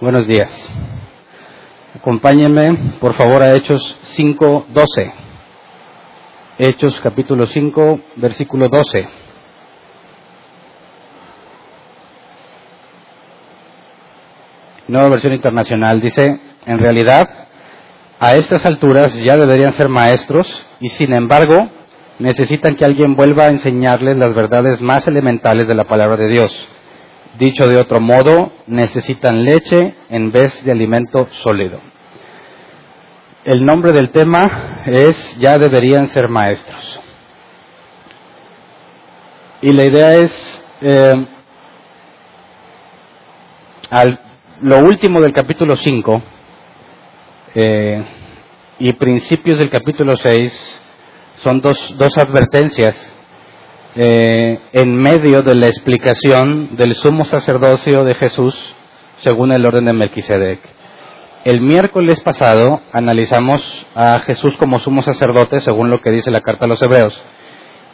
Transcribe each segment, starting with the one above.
Buenos días. Acompáñenme, por favor, a Hechos 5.12. Hechos capítulo 5, versículo 12. Nueva versión internacional dice, en realidad, a estas alturas ya deberían ser maestros y sin embargo necesitan que alguien vuelva a enseñarles las verdades más elementales de la palabra de Dios. Dicho de otro modo, necesitan leche en vez de alimento sólido. El nombre del tema es Ya deberían ser maestros. Y la idea es, eh, al, lo último del capítulo 5 eh, y principios del capítulo 6 son dos, dos advertencias eh, en medio de la explicación del sumo sacerdocio de Jesús según el orden de Melquisedec. El miércoles pasado analizamos a Jesús como sumo sacerdote según lo que dice la carta a los hebreos.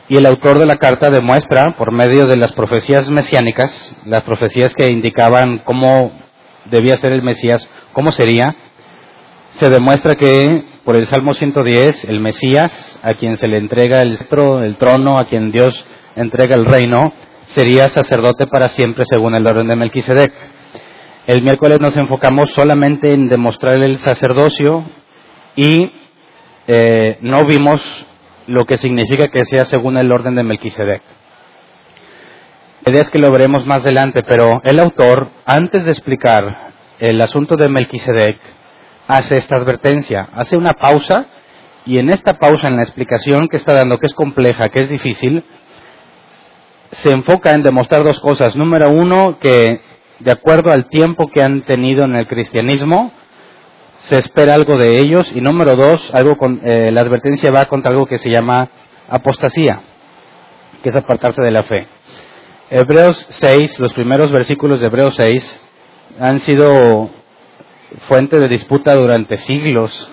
Y el autor de la carta demuestra, por medio de las profecías mesiánicas, las profecías que indicaban cómo debía ser el Mesías, cómo sería, se demuestra que por el Salmo 110, el Mesías, a quien se le entrega el, trono, a quien Dios entrega el reino, sería sacerdote para siempre según el orden de Melquisedec. El miércoles nos enfocamos solamente en demostrar el sacerdocio y eh, no vimos lo que significa que sea según el orden de Melquisedec. La idea es que lo veremos más adelante, pero el autor, antes de explicar el asunto de Melquisedec, hace esta advertencia, hace una pausa y en esta pausa, en la explicación que está dando, que es compleja, que es difícil, se enfoca en demostrar dos cosas. Número uno, que de acuerdo al tiempo que han tenido en el cristianismo, se espera algo de ellos. Y número dos, algo con, eh, la advertencia va contra algo que se llama apostasía, que es apartarse de la fe. Hebreos 6, los primeros versículos de Hebreos 6, han sido fuente de disputa durante siglos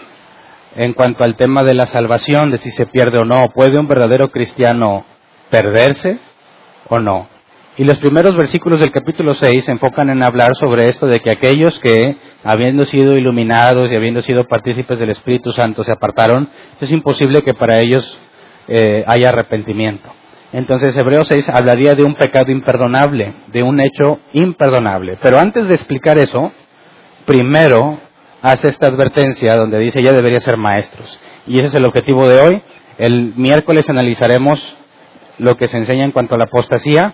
en cuanto al tema de la salvación, de si se pierde o no. ¿Puede un verdadero cristiano perderse o no? Y los primeros versículos del capítulo 6 se enfocan en hablar sobre esto de que aquellos que, habiendo sido iluminados y habiendo sido partícipes del Espíritu Santo, se apartaron, es imposible que para ellos eh, haya arrepentimiento. Entonces Hebreos 6 hablaría de un pecado imperdonable, de un hecho imperdonable. Pero antes de explicar eso, primero hace esta advertencia donde dice ya debería ser maestros. Y ese es el objetivo de hoy. El miércoles analizaremos lo que se enseña en cuanto a la apostasía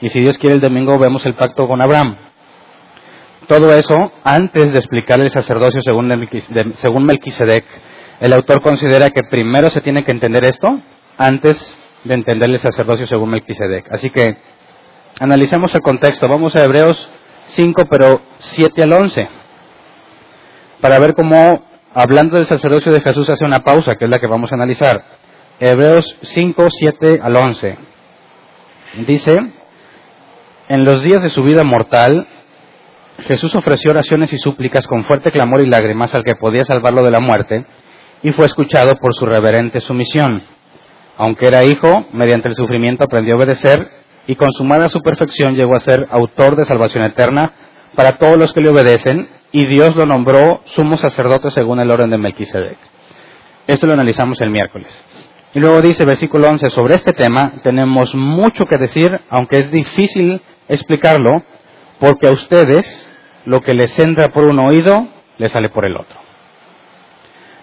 y si Dios quiere el domingo vemos el pacto con Abraham. Todo eso antes de explicar el sacerdocio según, Melquisedec. El autor considera que primero se tiene que entender esto antes de entender el sacerdocio según Melquisedec. Así que analicemos el contexto. Vamos a Hebreos 5, pero 7 al 11, para ver cómo, hablando del sacerdocio de Jesús, hace una pausa, que es la que vamos a analizar. Hebreos 5, 7 al 11. Dice, en los días de su vida mortal, Jesús ofreció oraciones y súplicas con fuerte clamor y lágrimas al que podía salvarlo de la muerte, y fue escuchado por su reverente sumisión. Aunque era hijo, mediante el sufrimiento aprendió a obedecer y consumada su perfección llegó a ser autor de salvación eterna para todos los que le obedecen y Dios lo nombró sumo sacerdote según el orden de Melquisedec. Esto lo analizamos el miércoles. Y luego dice, versículo 11, sobre este tema tenemos mucho que decir, aunque es difícil explicarlo, porque a ustedes lo que les entra por un oído, les sale por el otro.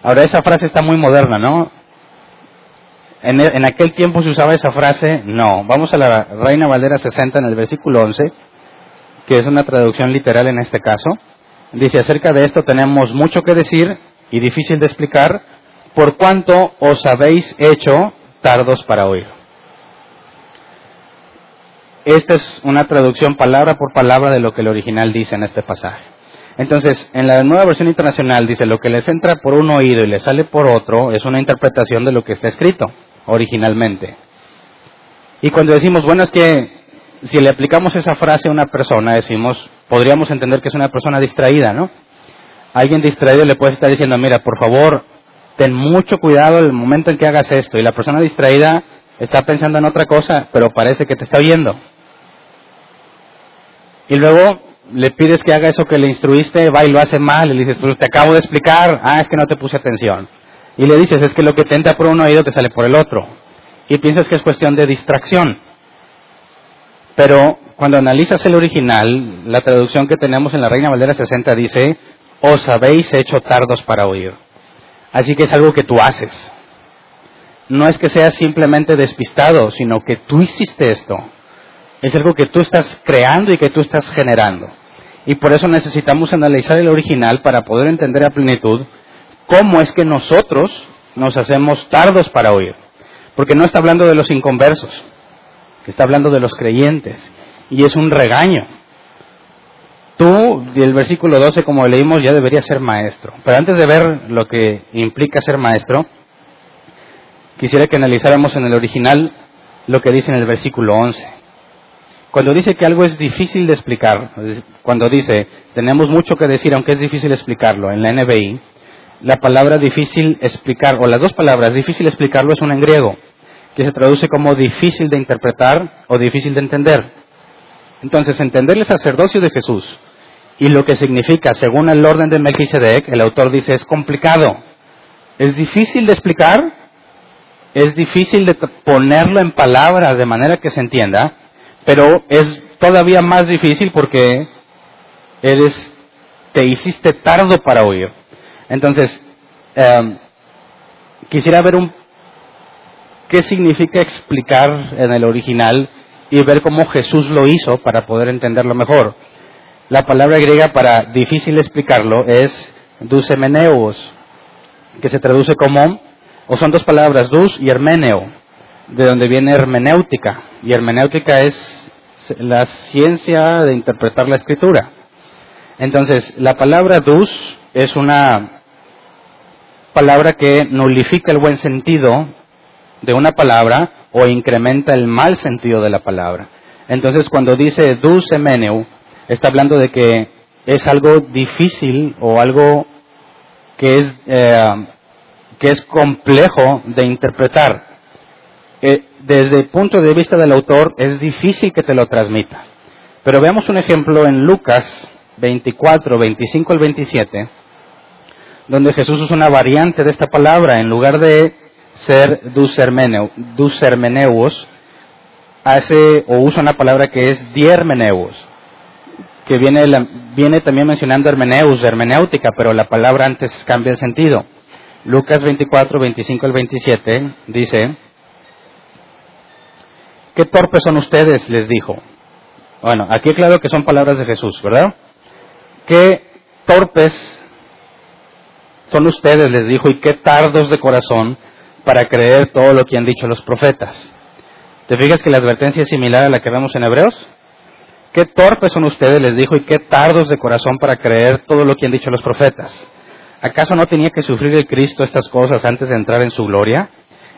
Ahora, esa frase está muy moderna, ¿no? En, aquel tiempo se usaba esa frase, no. Vamos a la Reina Valera 60 en el versículo 11, que es una traducción literal en este caso. Dice, acerca de esto tenemos mucho que decir y difícil de explicar, por cuanto os habéis hecho tardos para oír. Esta es una traducción palabra por palabra de lo que el original dice en este pasaje. Entonces, en la nueva versión internacional dice, lo que les entra por un oído y les sale por otro es una interpretación de lo que está escrito originalmente. Y cuando decimos, bueno, es que si le aplicamos esa frase a una persona, decimos, podríamos entender que es una persona distraída, ¿no? alguien distraído le puede estar diciendo, mira, por favor, ten mucho cuidado el momento en que hagas esto. Y la persona distraída está pensando en otra cosa, pero parece que te está viendo. Y luego le pides que haga eso que le instruiste, va y lo hace mal, le dices, pues te acabo de explicar, ah, es que no te puse atención. Y le dices, es que lo que te entra por un oído te sale por el otro. Y piensas que es cuestión de distracción. Pero cuando analizas el original, la traducción que tenemos en la Reina Valera 60 dice, os habéis hecho tardos para oír. Así que es algo que tú haces. No es que seas simplemente despistado, sino que tú hiciste esto. Es algo que tú estás creando y que tú estás generando. Y por eso necesitamos analizar el original para poder entender a plenitud cómo es que nosotros nos hacemos tardos para oír. Porque no está hablando de los inconversos, está hablando de los creyentes. Y es un regaño. Tú, el versículo 12, como leímos, ya deberías ser maestro. Pero antes de ver lo que implica ser maestro, quisiera que analizáramos en el original lo que dice en el versículo 11. Cuando dice que algo es difícil de explicar, cuando dice tenemos mucho que decir aunque es difícil explicarlo en la NBI, la palabra difícil explicar, o las dos palabras difícil explicarlo es una en griego, que se traduce como difícil de interpretar o difícil de entender. Entonces, entender el sacerdocio de Jesús y lo que significa según el orden de Melquisedec, el autor dice es complicado, es difícil de explicar, es difícil de ponerlo en palabras de manera que se entienda, pero es todavía más difícil porque eres, te hiciste tardo para oír. Entonces, em, quisiera ver un, qué significa explicar en el original y ver cómo Jesús lo hizo para poder entenderlo mejor. La palabra griega para difícil explicarlo es dusemeneus, que se traduce como, o son dos palabras, dus y hermeneo de donde viene hermenéutica. Y hermenéutica es la ciencia de interpretar la escritura. Entonces, la palabra dus es una palabra que nulifica el buen sentido de una palabra o incrementa el mal sentido de la palabra. Entonces, cuando dice dus emeneu, está hablando de que es algo difícil o algo que es, eh, que es complejo de interpretar desde el punto de vista del autor es difícil que te lo transmita. Pero veamos un ejemplo en Lucas 24, 25 al 27, donde Jesús usa una variante de esta palabra. En lugar de ser dusermeneus, hace o usa una palabra que es diermeneus, que viene, viene también mencionando hermeneus, hermenéutica, pero la palabra antes cambia el sentido. Lucas 24, 25 al 27 dice, Qué torpes son ustedes, les dijo. Bueno, aquí claro que son palabras de Jesús, ¿verdad? Qué torpes son ustedes, les dijo, y qué tardos de corazón para creer todo lo que han dicho los profetas. ¿Te fijas que la advertencia es similar a la que vemos en Hebreos? Qué torpes son ustedes, les dijo, y qué tardos de corazón para creer todo lo que han dicho los profetas. ¿Acaso no tenía que sufrir el Cristo estas cosas antes de entrar en su gloria?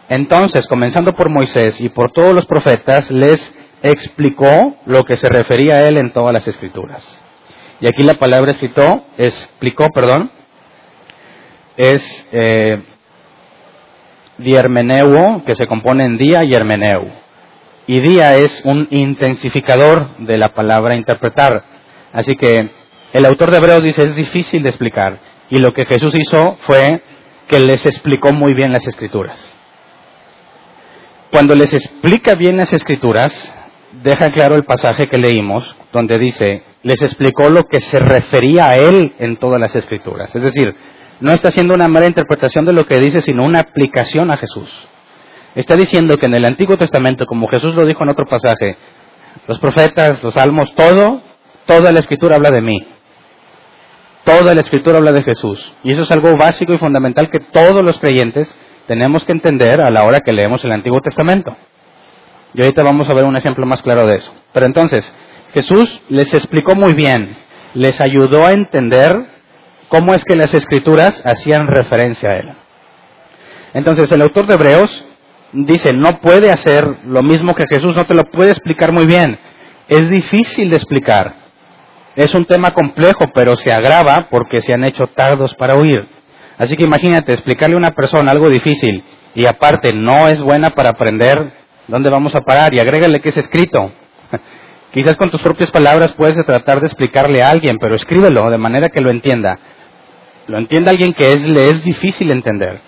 Entonces, comenzando por Moisés y por todos los profetas, les explicó lo que se refería a él en todas las escrituras. Y aquí la palabra escrito, explicó, perdón, es eh, diermeneuo, que se compone en día y. Y día es un intensificador de la palabra interpretar. Así que el autor de Hebreos dice es difícil de explicar. Y lo que Jesús hizo fue que les explicó muy bien las escrituras. Cuando les explica bien las escrituras, deja claro el pasaje que leímos, donde dice, les explicó lo que se refería a él en todas las escrituras. Es decir, no está haciendo una mera interpretación de lo que dice, sino una aplicación a Jesús. Está diciendo que en el Antiguo Testamento, como Jesús lo dijo en otro pasaje, los profetas, los salmos, todo, toda la escritura habla de mí. Toda la escritura habla de Jesús. Y eso es algo básico y fundamental que todos los creyentes tenemos que entender a la hora que leemos el Antiguo Testamento. Y ahorita vamos a ver un ejemplo más claro de eso. Pero entonces, Jesús les explicó muy bien, les ayudó a entender cómo es que las escrituras hacían referencia a Él. Entonces, el autor de Hebreos dice, no puede hacer lo mismo que Jesús, no te lo puede explicar muy bien. Es difícil de explicar. Es un tema complejo, pero se agrava porque se han hecho tardos para oír. Así que imagínate, explicarle a una persona algo difícil y aparte no es buena para aprender, ¿dónde vamos a parar? Y agrégale que es escrito. Quizás con tus propias palabras puedes tratar de explicarle a alguien, pero escríbelo de manera que lo entienda. Lo entienda alguien que es, le es difícil entender.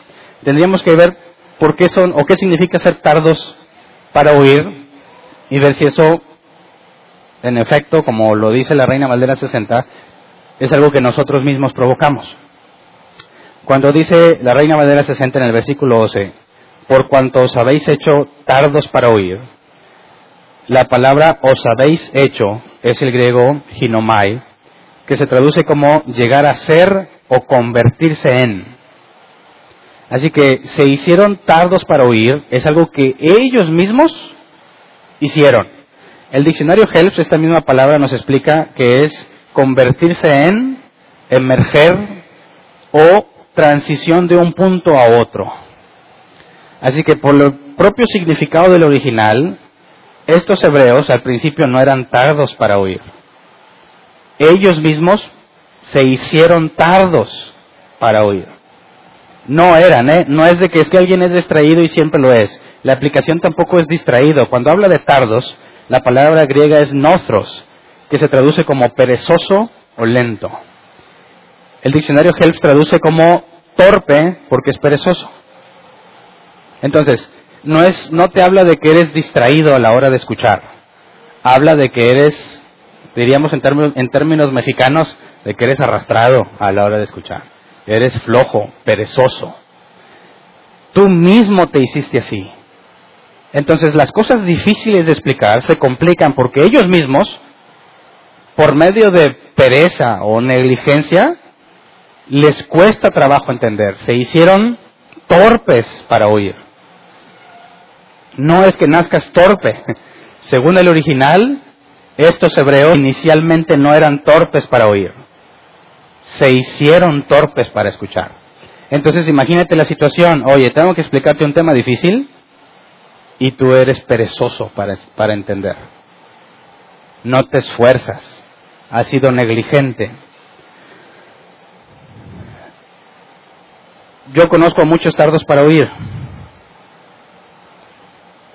Tendríamos que ver por qué son o qué significa ser tardos para oír y ver si eso, en efecto, como lo dice la Reina Valdera 60, es algo que nosotros mismos provocamos. Cuando dice la Reina Valera 60 en el versículo 12, por cuanto os habéis hecho tardos para oír, la palabra os habéis hecho es el griego ginomai, que se traduce como llegar a ser o convertirse en. Así que se hicieron tardos para oír, es algo que ellos mismos hicieron. El diccionario Helps, esta misma palabra nos explica que es convertirse en, emerger o transición de un punto a otro. Así que por el propio significado del original, estos hebreos al principio no eran tardos para oír. Ellos mismos se hicieron tardos para oír. No eran, ¿eh? No es de que es que alguien es distraído y siempre lo es. La aplicación tampoco es distraído. Cuando habla de tardos, la palabra griega es nothros, que se traduce como perezoso o lento. El diccionario Helps traduce como torpe porque es perezoso. Entonces, no, es, no te habla de que eres distraído a la hora de escuchar. Habla de que eres, diríamos en términos, en términos mexicanos, de que eres arrastrado a la hora de escuchar. Eres flojo, perezoso. Tú mismo te hiciste así. Entonces las cosas difíciles de explicar se complican porque ellos mismos, por medio de pereza o negligencia, les cuesta trabajo entender. Se hicieron torpes para oír. No es que nazcas torpe. Según el original, estos hebreos inicialmente no eran torpes para oír. Se hicieron torpes para escuchar. Entonces imagínate la situación. Oye, tengo que explicarte un tema difícil y tú eres perezoso para, para entender. No te esfuerzas. Has sido negligente Yo conozco a muchos tardos para oír.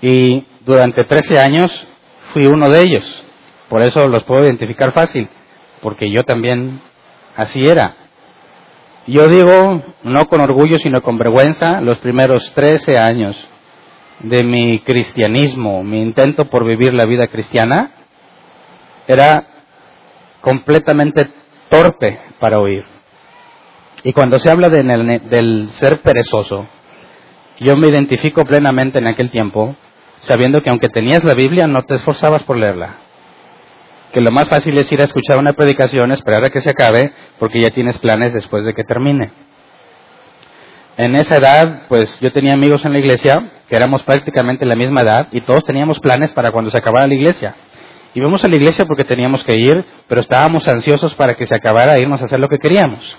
Y durante 13 años fui uno de ellos. Por eso los puedo identificar fácil, porque yo también así era. Yo digo, no con orgullo, sino con vergüenza, los primeros 13 años de mi cristianismo, mi intento por vivir la vida cristiana, era completamente torpe para oír. Y cuando se habla del ser perezoso, yo me identifico plenamente en aquel tiempo, sabiendo que aunque tenías la Biblia, no te esforzabas por leerla. Que lo más fácil es ir a escuchar una predicación, esperar a que se acabe, porque ya tienes planes después de que termine. En esa edad, pues yo tenía amigos en la iglesia, que éramos prácticamente la misma edad, y todos teníamos planes para cuando se acabara la iglesia. Íbamos a la iglesia porque teníamos que ir, pero estábamos ansiosos para que se acabara e irnos a hacer lo que queríamos.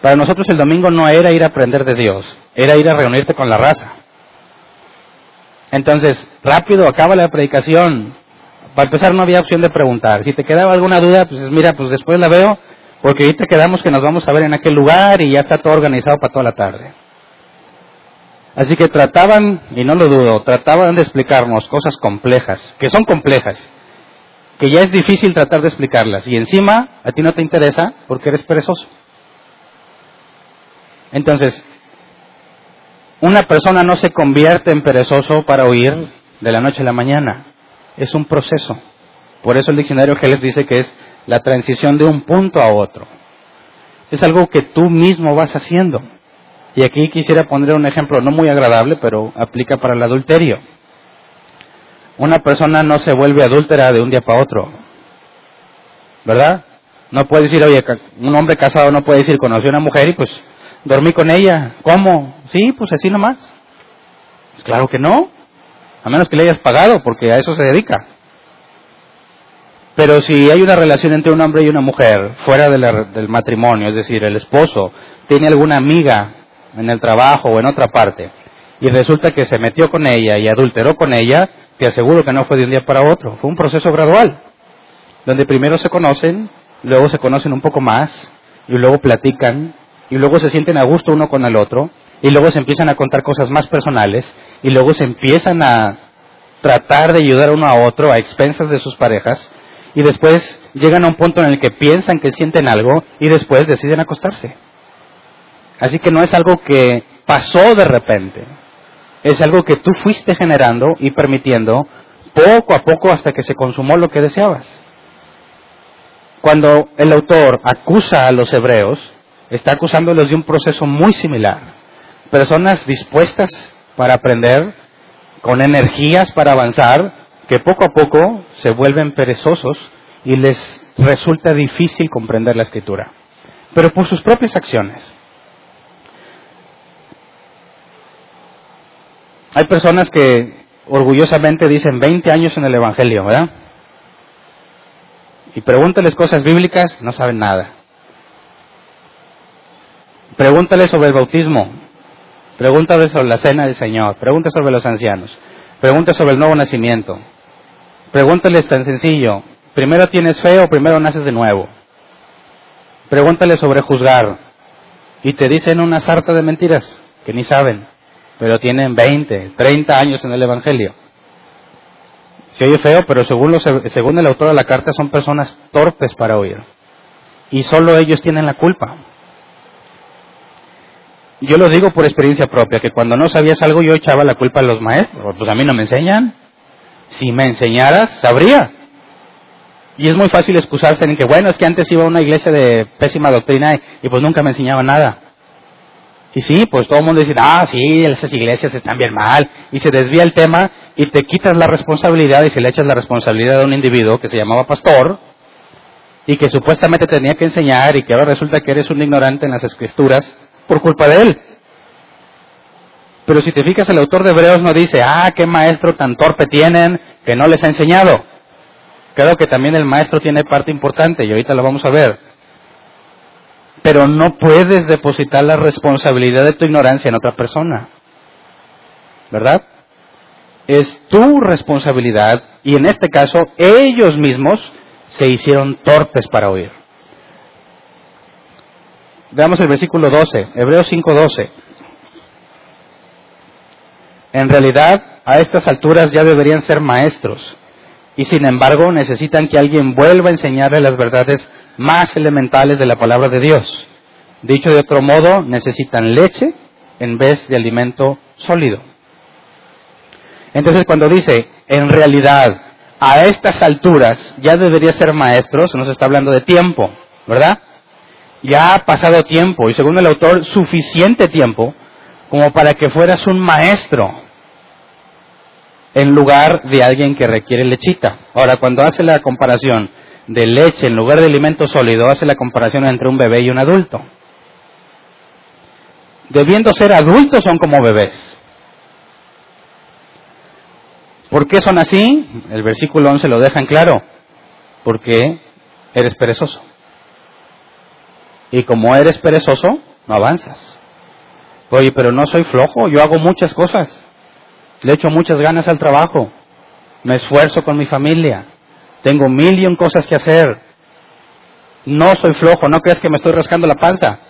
Para nosotros el domingo no era ir a aprender de Dios, era ir a reunirte con la raza. Entonces, rápido, acaba la predicación. Para empezar no había opción de preguntar. Si te quedaba alguna duda, pues mira, pues después la veo, porque ahorita quedamos que nos vamos a ver en aquel lugar y ya está todo organizado para toda la tarde. Así que trataban, y no lo dudo, trataban de explicarnos cosas complejas, que son complejas, que ya es difícil tratar de explicarlas, y encima a ti no te interesa porque eres perezoso. Entonces, una persona no se convierte en perezoso para oír de la noche a la mañana. Es un proceso. Por eso el diccionario Geller dice que es la transición de un punto a otro. Es algo que tú mismo vas haciendo. Y aquí quisiera poner un ejemplo no muy agradable, pero aplica para el adulterio. Una persona no se vuelve adúltera de un día para otro. ¿Verdad? No puede decir, oye, un hombre casado no puede decir, conoció a una mujer y pues dormí con ella. ¿Cómo? Sí, pues así nomás. Pues claro que no. A menos que le hayas pagado, porque a eso se dedica. Pero si hay una relación entre un hombre y una mujer fuera del matrimonio, es decir, el esposo tiene alguna amiga en el trabajo o en otra parte, y resulta que se metió con ella y adulteró con ella, te aseguro que no fue de un día para otro, fue un proceso gradual, donde primero se conocen, luego se conocen un poco más, y luego platican, y luego se sienten a gusto uno con el otro y luego se empiezan a contar cosas más personales y luego se empiezan a tratar de ayudar uno a otro a expensas de sus parejas y después llegan a un punto en el que piensan que sienten algo y después deciden acostarse. Así que no es algo que pasó de repente, es algo que tú fuiste generando y permitiendo poco a poco hasta que se consumó lo que deseabas. Cuando el autor acusa a los hebreos, está acusándolos de un proceso muy similar. Personas dispuestas para aprender, con energías para avanzar, que poco a poco se vuelven perezosos y les resulta difícil comprender la escritura, pero por sus propias acciones. Hay personas que orgullosamente dicen 20 años en el Evangelio, ¿verdad? Y pregúntales cosas bíblicas, no saben nada. Pregúntales sobre el bautismo, pregúntales sobre la cena del Señor, pregúntales sobre los ancianos, pregúntales sobre el nuevo nacimiento, pregúntales tan sencillo, ¿primero tienes fe o primero naces de nuevo? Pregúntales sobre juzgar y te dicen una sarta de mentiras que ni saben, pero tienen 20, 30 años en el Evangelio. Se oye feo, pero según, según el autor de la carta son personas torpes para oír. Y solo ellos tienen la culpa. Yo lo digo por experiencia propia, que cuando no sabías algo yo echaba la culpa a los maestros. Pues a mí no me enseñan. Si me enseñaras, sabría. Y es muy fácil excusarse en que, bueno, es que antes iba a una iglesia de pésima doctrina y, pues nunca me enseñaba nada. Y sí, pues todo el mundo dice, ah, sí, esas iglesias están bien mal. Y se desvía el tema y te quitas la responsabilidad y se le echas la responsabilidad a un individuo que se llamaba pastor y que supuestamente tenía que enseñar y que ahora resulta que eres un ignorante en las escrituras por culpa de él. Pero si te fijas, el autor de Hebreos no dice, ah, qué maestro tan torpe tienen que no les ha enseñado. Creo que también el maestro tiene parte importante y ahorita lo vamos a ver. Pero no puedes depositar la responsabilidad de tu ignorancia en otra persona. ¿Verdad? Es tu responsabilidad y en este caso ellos mismos se hicieron torpes para oír. Veamos el versículo 12, Hebreos 5:12. En realidad, a estas alturas ya deberían ser maestros y sin embargo necesitan que alguien vuelva a enseñarles las verdades más elementales de la palabra de Dios. Dicho de otro modo, necesitan leche en vez de alimento sólido. Entonces cuando dice, en realidad, a estas alturas ya debería ser maestros, nos está hablando de tiempo, ¿verdad? Ya ha pasado tiempo, y según el autor, suficiente tiempo como para que fueras un maestro en lugar de alguien que requiere lechita. Ahora, cuando hace la comparación de leche en lugar de alimento sólido, hace la comparación entre un bebé y un adulto. Debiendo ser adultos son como bebés. ¿Por qué son así? El versículo 11 lo deja en claro. Porque eres perezoso. Y como eres perezoso, no avanzas. Oye, pero no soy flojo, yo hago muchas cosas. Le echo muchas ganas al trabajo. Me esfuerzo con mi familia. Tengo mil y un cosas que hacer. No soy flojo, no creas que me estoy rascando la panza.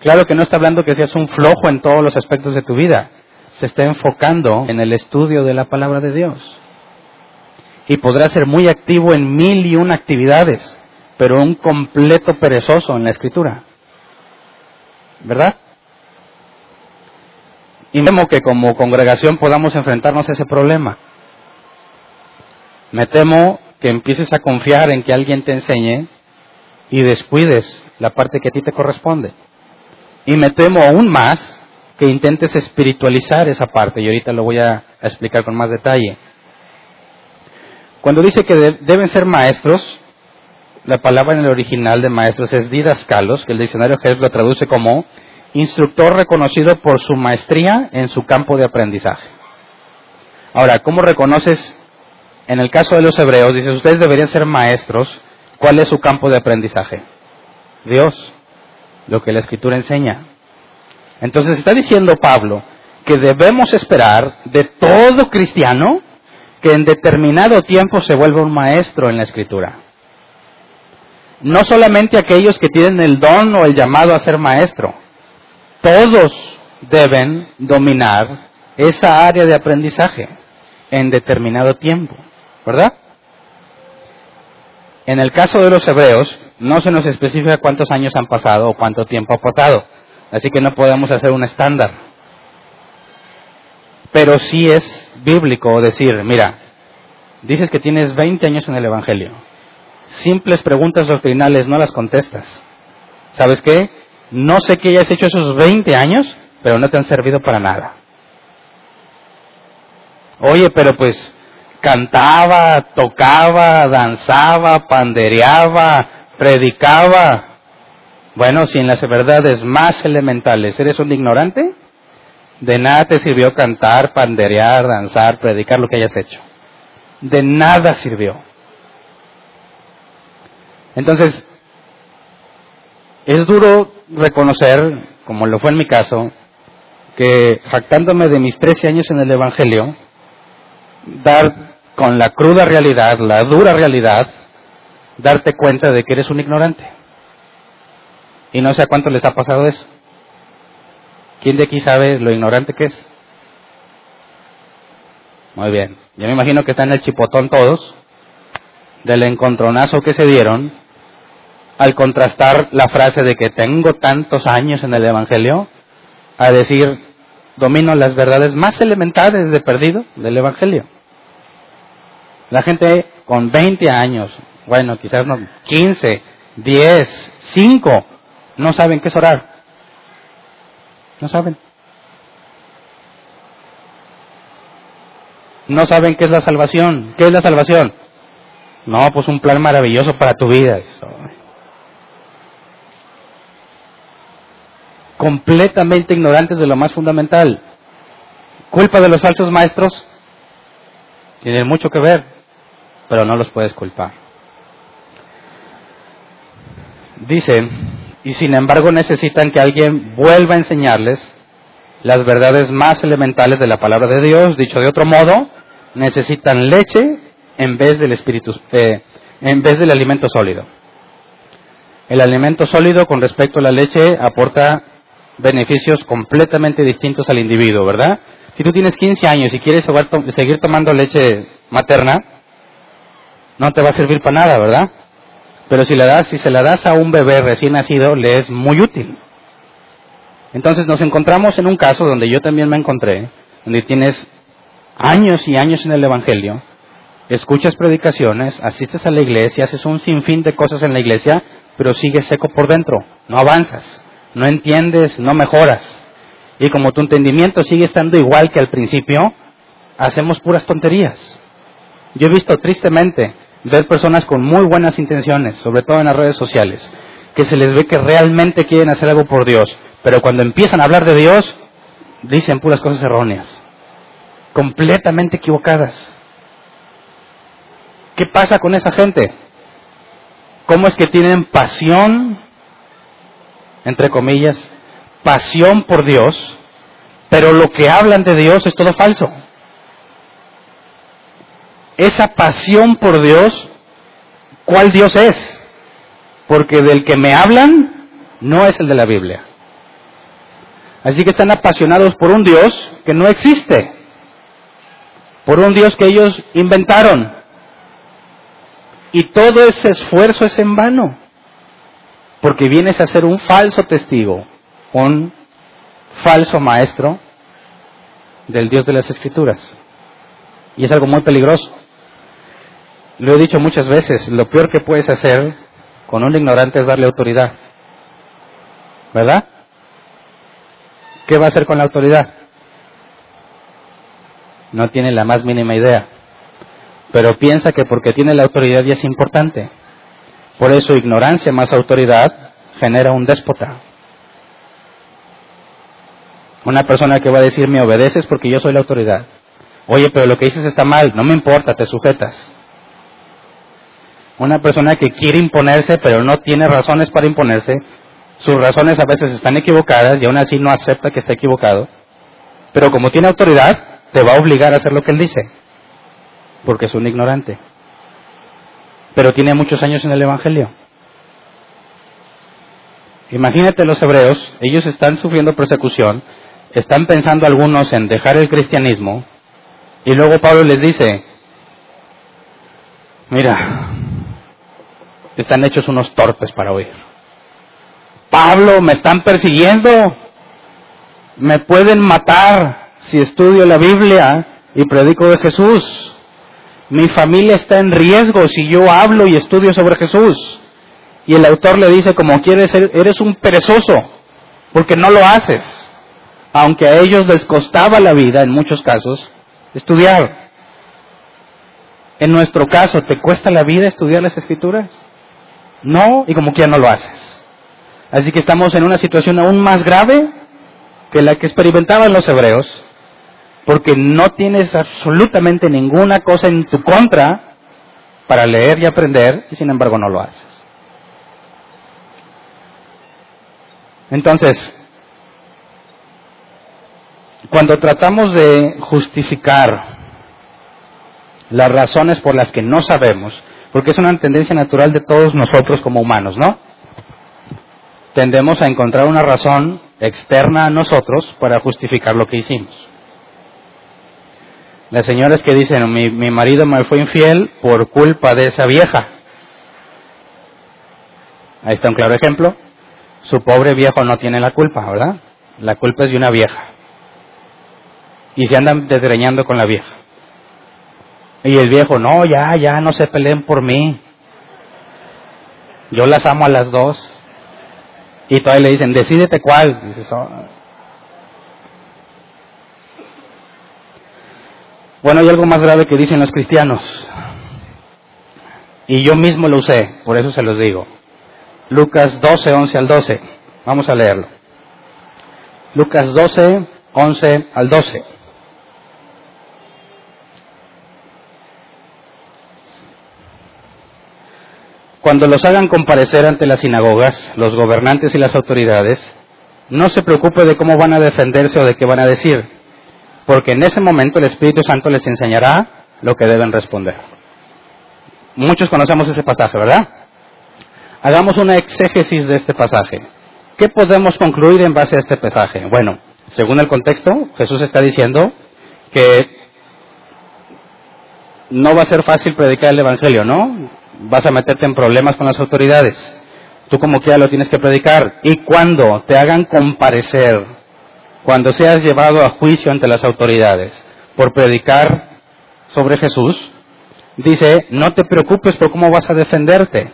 Claro que no está hablando que seas un flojo en todos los aspectos de tu vida. Se está enfocando en el estudio de la palabra de Dios. Y podrás ser muy activo en mil y una actividades, pero un completo perezoso en la escritura. ¿Verdad? Y temo que como congregación podamos enfrentarnos a ese problema. Me temo que empieces a confiar en que alguien te enseñe y descuides la parte que a ti te corresponde. Y me temo aún más que intentes espiritualizar esa parte, y ahorita lo voy a, explicar con más detalle. Cuando dice que deben ser maestros, la palabra en el original de maestros es didascalos, que el diccionario Jerez lo traduce como instructor reconocido por su maestría en su campo de aprendizaje. Ahora, ¿cómo reconoces? En el caso de los hebreos, dice, ustedes deberían ser maestros. ¿Cuál es su campo de aprendizaje? Dios, lo que la escritura enseña. Entonces está diciendo Pablo que debemos esperar de todo cristiano que en determinado tiempo se vuelva un maestro en la escritura. No solamente aquellos que tienen el don o el llamado a ser maestro, todos deben dominar esa área de aprendizaje. en determinado tiempo, ¿verdad? En el caso de los hebreos, no se nos especifica cuántos años han pasado o cuánto tiempo ha pasado, así que no podemos hacer un estándar. Pero sí es bíblico decir, mira, dices que tienes 20 años en el Evangelio, simples preguntas doctrinales no las contestas. ¿Sabes qué? No sé qué hayas hecho esos 20 años, pero no te han servido para nada. Oye, pero pues cantaba, tocaba, danzaba, pandereaba, predicaba. Bueno, si en las verdades más elementales eres un ignorante, de nada te sirvió cantar, panderear, danzar, predicar lo que hayas hecho. De nada sirvió. Entonces, es duro reconocer, como lo fue en mi caso, que jactándome de mis 13 años en el Evangelio, dar con la cruda realidad, la dura realidad, darte cuenta de que eres un ignorante. Y no sé a cuánto les ha pasado eso. ¿Quién de aquí sabe lo ignorante que es? Muy bien. Yo me imagino que están en el chipotón todos, del encontronazo que se dieron, al contrastar la frase de que tengo tantos años en el Evangelio, a decir, domino las verdades más elementales de perdido del Evangelio. La gente con 20 años, bueno, quizás no, 15, 10, 5, no saben qué es orar. No saben. No saben qué es la salvación. ¿Qué es la salvación? No, pues un plan maravilloso para tu vida. Completamente ignorantes de lo más fundamental. Culpa de los falsos maestros. Tienen mucho que ver, pero no los puedes culpar. Dicen y sin embargo necesitan que alguien vuelva a enseñarles las verdades más elementales de la palabra de Dios. Dicho de otro modo, necesitan leche en vez del espíritu, eh, en vez del alimento sólido. El alimento sólido con respecto a la leche aporta beneficios completamente distintos al individuo, ¿verdad? Si tú tienes 15 años y quieres seguir tomando leche materna, no te va a servir para nada, ¿verdad? Pero si, das, si se la das a un bebé recién nacido, le es muy útil. Entonces nos encontramos en un caso donde yo también me encontré, donde tienes años y años en el Evangelio, escuchas predicaciones, asistes a la iglesia, haces un sinfín de cosas en la iglesia, pero sigues seco por dentro, no avanzas, no entiendes, no mejoras. Y como tu entendimiento sigue estando igual que al principio, hacemos puras tonterías. Yo he visto tristemente ver personas con muy buenas intenciones, sobre todo en las redes sociales, que se les ve que realmente quieren hacer algo por Dios, pero cuando empiezan a hablar de Dios, dicen puras cosas erróneas, completamente equivocadas. ¿Qué pasa con esa gente? ¿Cómo es que tienen pasión, entre comillas, pasión por Dios, pero lo que hablan de Dios es todo falso? esa pasión por Dios, ¿cuál Dios es? Porque del que me hablan no es el de la Biblia. Así que están apasionados por un Dios que no existe, por un Dios que ellos inventaron. Y todo ese esfuerzo es en vano, porque vienes a ser un falso testigo, un falso maestro del Dios de las Escrituras. Y es algo muy peligroso. Lo he dicho muchas veces, lo peor que puedes hacer con un ignorante es darle autoridad. ¿Verdad? ¿Qué va a hacer con la autoridad? No tiene la más mínima idea. Pero piensa que porque tiene la autoridad ya es importante. Por eso ignorancia más autoridad genera un déspota. Una persona que va a decir me obedeces porque yo soy la autoridad. Oye, pero lo que dices está mal, no me importa, te sujetas. Una persona que quiere imponerse pero no tiene razones para imponerse, sus razones a veces están equivocadas y aún así no acepta que está equivocado, pero como tiene autoridad, te va a obligar a hacer lo que él dice, porque es un ignorante. Pero tiene muchos años en el Evangelio. Imagínate los hebreos, ellos están sufriendo persecución, están pensando algunos en dejar el cristianismo, Y luego Pablo les dice, mira, están hechos unos torpes para oír. Pablo, me están persiguiendo, me pueden matar si estudio la Biblia y predico de Jesús. Mi familia está en riesgo si yo hablo y estudio sobre Jesús. Y el autor le dice, como quieres, eres un perezoso, porque no lo haces. Aunque a ellos les costaba la vida, en muchos casos, estudiar. En nuestro caso, ¿te cuesta la vida estudiar las escrituras? No, y como quiera no lo haces. Así que estamos en una situación aún más grave que la que experimentaban los hebreos, porque no tienes absolutamente ninguna cosa en tu contra para leer y aprender, y sin embargo no lo haces. Entonces, cuando tratamos de justificar las razones por las que no sabemos, porque es una tendencia natural de todos nosotros como humanos, ¿no? Tendemos a encontrar una razón externa a nosotros para justificar lo que hicimos. Las señoras que dicen, mi, mi marido me fue infiel por culpa de esa vieja. Ahí está un claro ejemplo. Su pobre viejo no tiene la culpa, ¿verdad? La culpa es de una vieja. Y se andan desgreñando con la vieja. Y el viejo, no, ya, ya, no se peleen por mí. Yo las amo a las dos. Y todavía le dicen, decídete cuál. Dices, oh". Bueno, hay algo más grave que dicen los cristianos. Y yo mismo lo usé, por eso se los digo. Lucas 12, 11 al 12. Vamos a leerlo. Lucas 12, 11 al 12. Cuando los hagan comparecer ante las sinagogas, los gobernantes y las autoridades, no se preocupe de cómo van a defenderse o de qué van a decir, porque en ese momento el Espíritu Santo les enseñará lo que deben responder. Muchos conocemos ese pasaje, ¿verdad? Hagamos una exégesis de este pasaje. ¿Qué podemos concluir en base a este pasaje? Bueno, según el contexto, Jesús está diciendo que no va a ser fácil predicar el Evangelio, ¿no? vas a meterte en problemas con las autoridades. Tú como quiera lo tienes que predicar. Y cuando te hagan comparecer, cuando seas llevado a juicio ante las autoridades por predicar sobre Jesús, dice, no te preocupes por cómo vas a defenderte.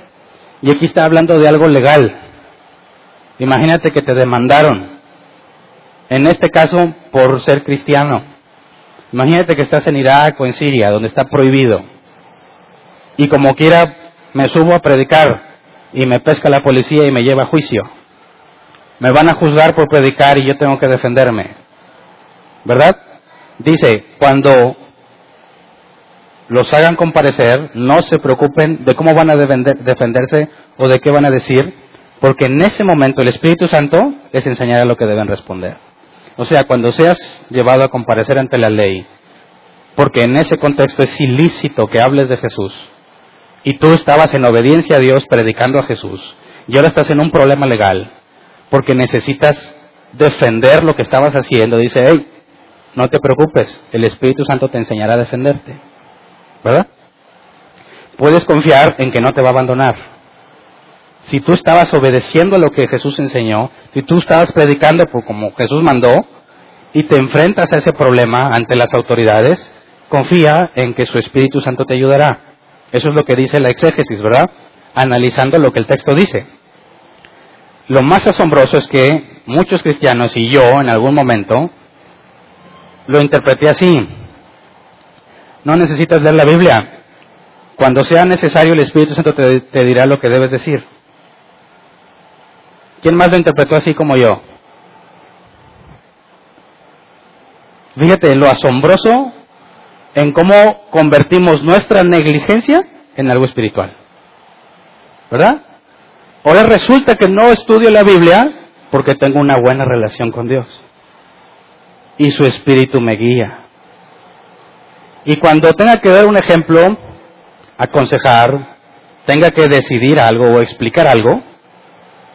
Y aquí está hablando de algo legal. Imagínate que te demandaron, en este caso por ser cristiano. Imagínate que estás en Irak o en Siria, donde está prohibido y como quiera me subo a predicar y me pesca la policía y me lleva a juicio. Me van a juzgar por predicar y yo tengo que defenderme. ¿Verdad? Dice, cuando los hagan comparecer, no se preocupen de cómo van a defenderse o de qué van a decir, porque en ese momento el Espíritu Santo les enseñará lo que deben responder. O sea, cuando seas llevado a comparecer ante la ley, porque en ese contexto es ilícito que hables de Jesús, y tú estabas en obediencia a Dios predicando a Jesús y ahora estás en un problema legal porque necesitas defender lo que estabas haciendo, dice, hey, no te preocupes, el Espíritu Santo te enseñará a defenderte. ¿Verdad? Puedes confiar en que no te va a abandonar. Si tú estabas obedeciendo lo que Jesús enseñó, si tú estabas predicando como Jesús mandó y te enfrentas a ese problema ante las autoridades, confía en que su Espíritu Santo te ayudará. Eso es lo que dice la exégesis, ¿verdad? Analizando lo que el texto dice. Lo más asombroso es que muchos cristianos y yo en algún momento lo interpreté así. No necesitas leer la Biblia. Cuando sea necesario el Espíritu Santo te, dirá lo que debes decir. ¿Quién más lo interpretó así como yo? Fíjate, lo asombroso en cómo convertimos nuestra negligencia en algo espiritual. ¿Verdad? Ahora resulta que no estudio la Biblia porque tengo una buena relación con Dios. Y su espíritu me guía. Y cuando tenga que dar un ejemplo, aconsejar, tenga que decidir algo o explicar algo,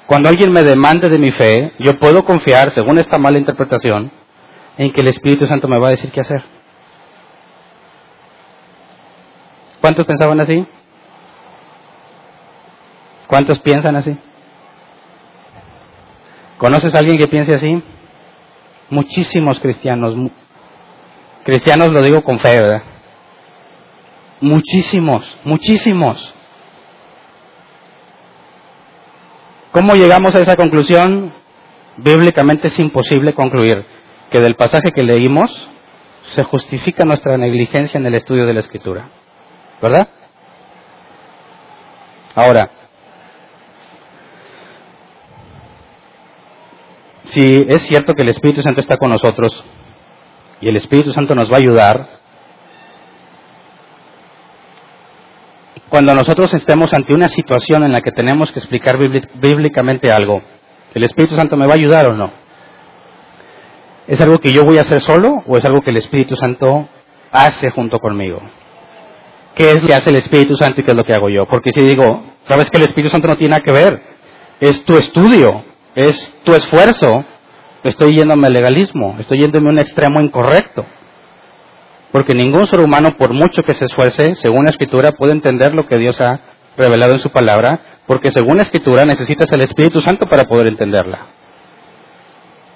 cuando alguien me demande de mi fe, yo puedo confiar, según esta mala interpretación, en que el Espíritu Santo me va a decir qué hacer. ¿Cuántos pensaban así? ¿Cuántos piensan así? ¿Conoces a alguien que piense así? Muchísimos cristianos. Cristianos lo digo con fe, ¿verdad? Muchísimos, muchísimos. ¿Cómo llegamos a esa conclusión? Bíblicamente es imposible concluir que del pasaje que leímos se justifica nuestra negligencia en el estudio de la Escritura. ¿Verdad? Ahora, si es cierto que el Espíritu Santo está con nosotros y el Espíritu Santo nos va a ayudar, cuando nosotros estemos ante una situación en la que tenemos que explicar bíblicamente algo, ¿el Espíritu Santo me va a ayudar o no? ¿Es algo que yo voy a hacer solo o es algo que el Espíritu Santo hace junto conmigo? ¿Qué es lo que hace el Espíritu Santo y qué es lo que hago yo? Porque si digo, sabes que el Espíritu Santo no tiene nada que ver, es tu estudio, es tu esfuerzo, estoy yéndome al legalismo, estoy yéndome a un extremo incorrecto. Porque ningún ser humano, por mucho que se esfuerce, según la Escritura, puede entender lo que Dios ha revelado en su palabra, porque según la Escritura necesitas el Espíritu Santo para poder entenderla.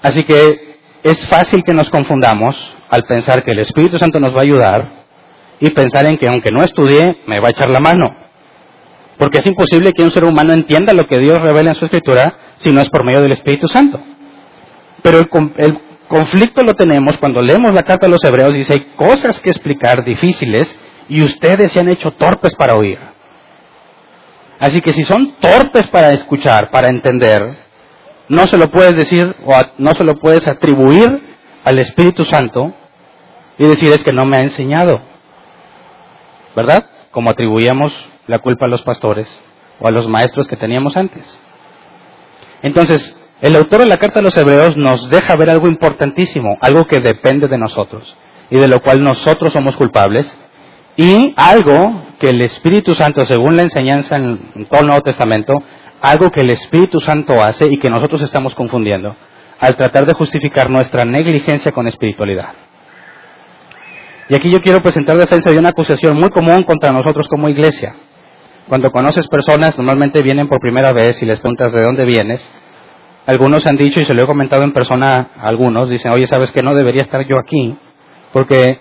Así que es fácil que nos confundamos al pensar que el Espíritu Santo nos va a ayudar y pensar en que aunque no estudie, me va a echar la mano. Porque es imposible que un ser humano entienda lo que Dios revela en su Escritura si no es por medio del Espíritu Santo. Pero el, conflicto lo tenemos cuando leemos la carta a los hebreos, dice, hay cosas que explicar difíciles y ustedes se han hecho torpes para oír. Así que si son torpes para escuchar, para entender, no se lo puedes decir o no se lo puedes atribuir al Espíritu Santo y decir es que no me ha enseñado. ¿Verdad? Como atribuíamos la culpa a los pastores o a los maestros que teníamos antes. Entonces, el autor de la carta a los hebreos nos deja ver algo importantísimo, algo que depende de nosotros y de lo cual nosotros somos culpables, y algo que el Espíritu Santo, según la enseñanza en todo el Nuevo Testamento, algo que el Espíritu Santo hace y que nosotros estamos confundiendo al tratar de justificar nuestra negligencia con espiritualidad. Y aquí yo quiero presentar defensa de una acusación muy común contra nosotros como iglesia. Cuando conoces personas, normalmente vienen por primera vez y les preguntas de dónde vienes, algunos han dicho, y se lo he comentado en persona a algunos, dicen, oye, ¿sabes que no debería estar yo aquí? Porque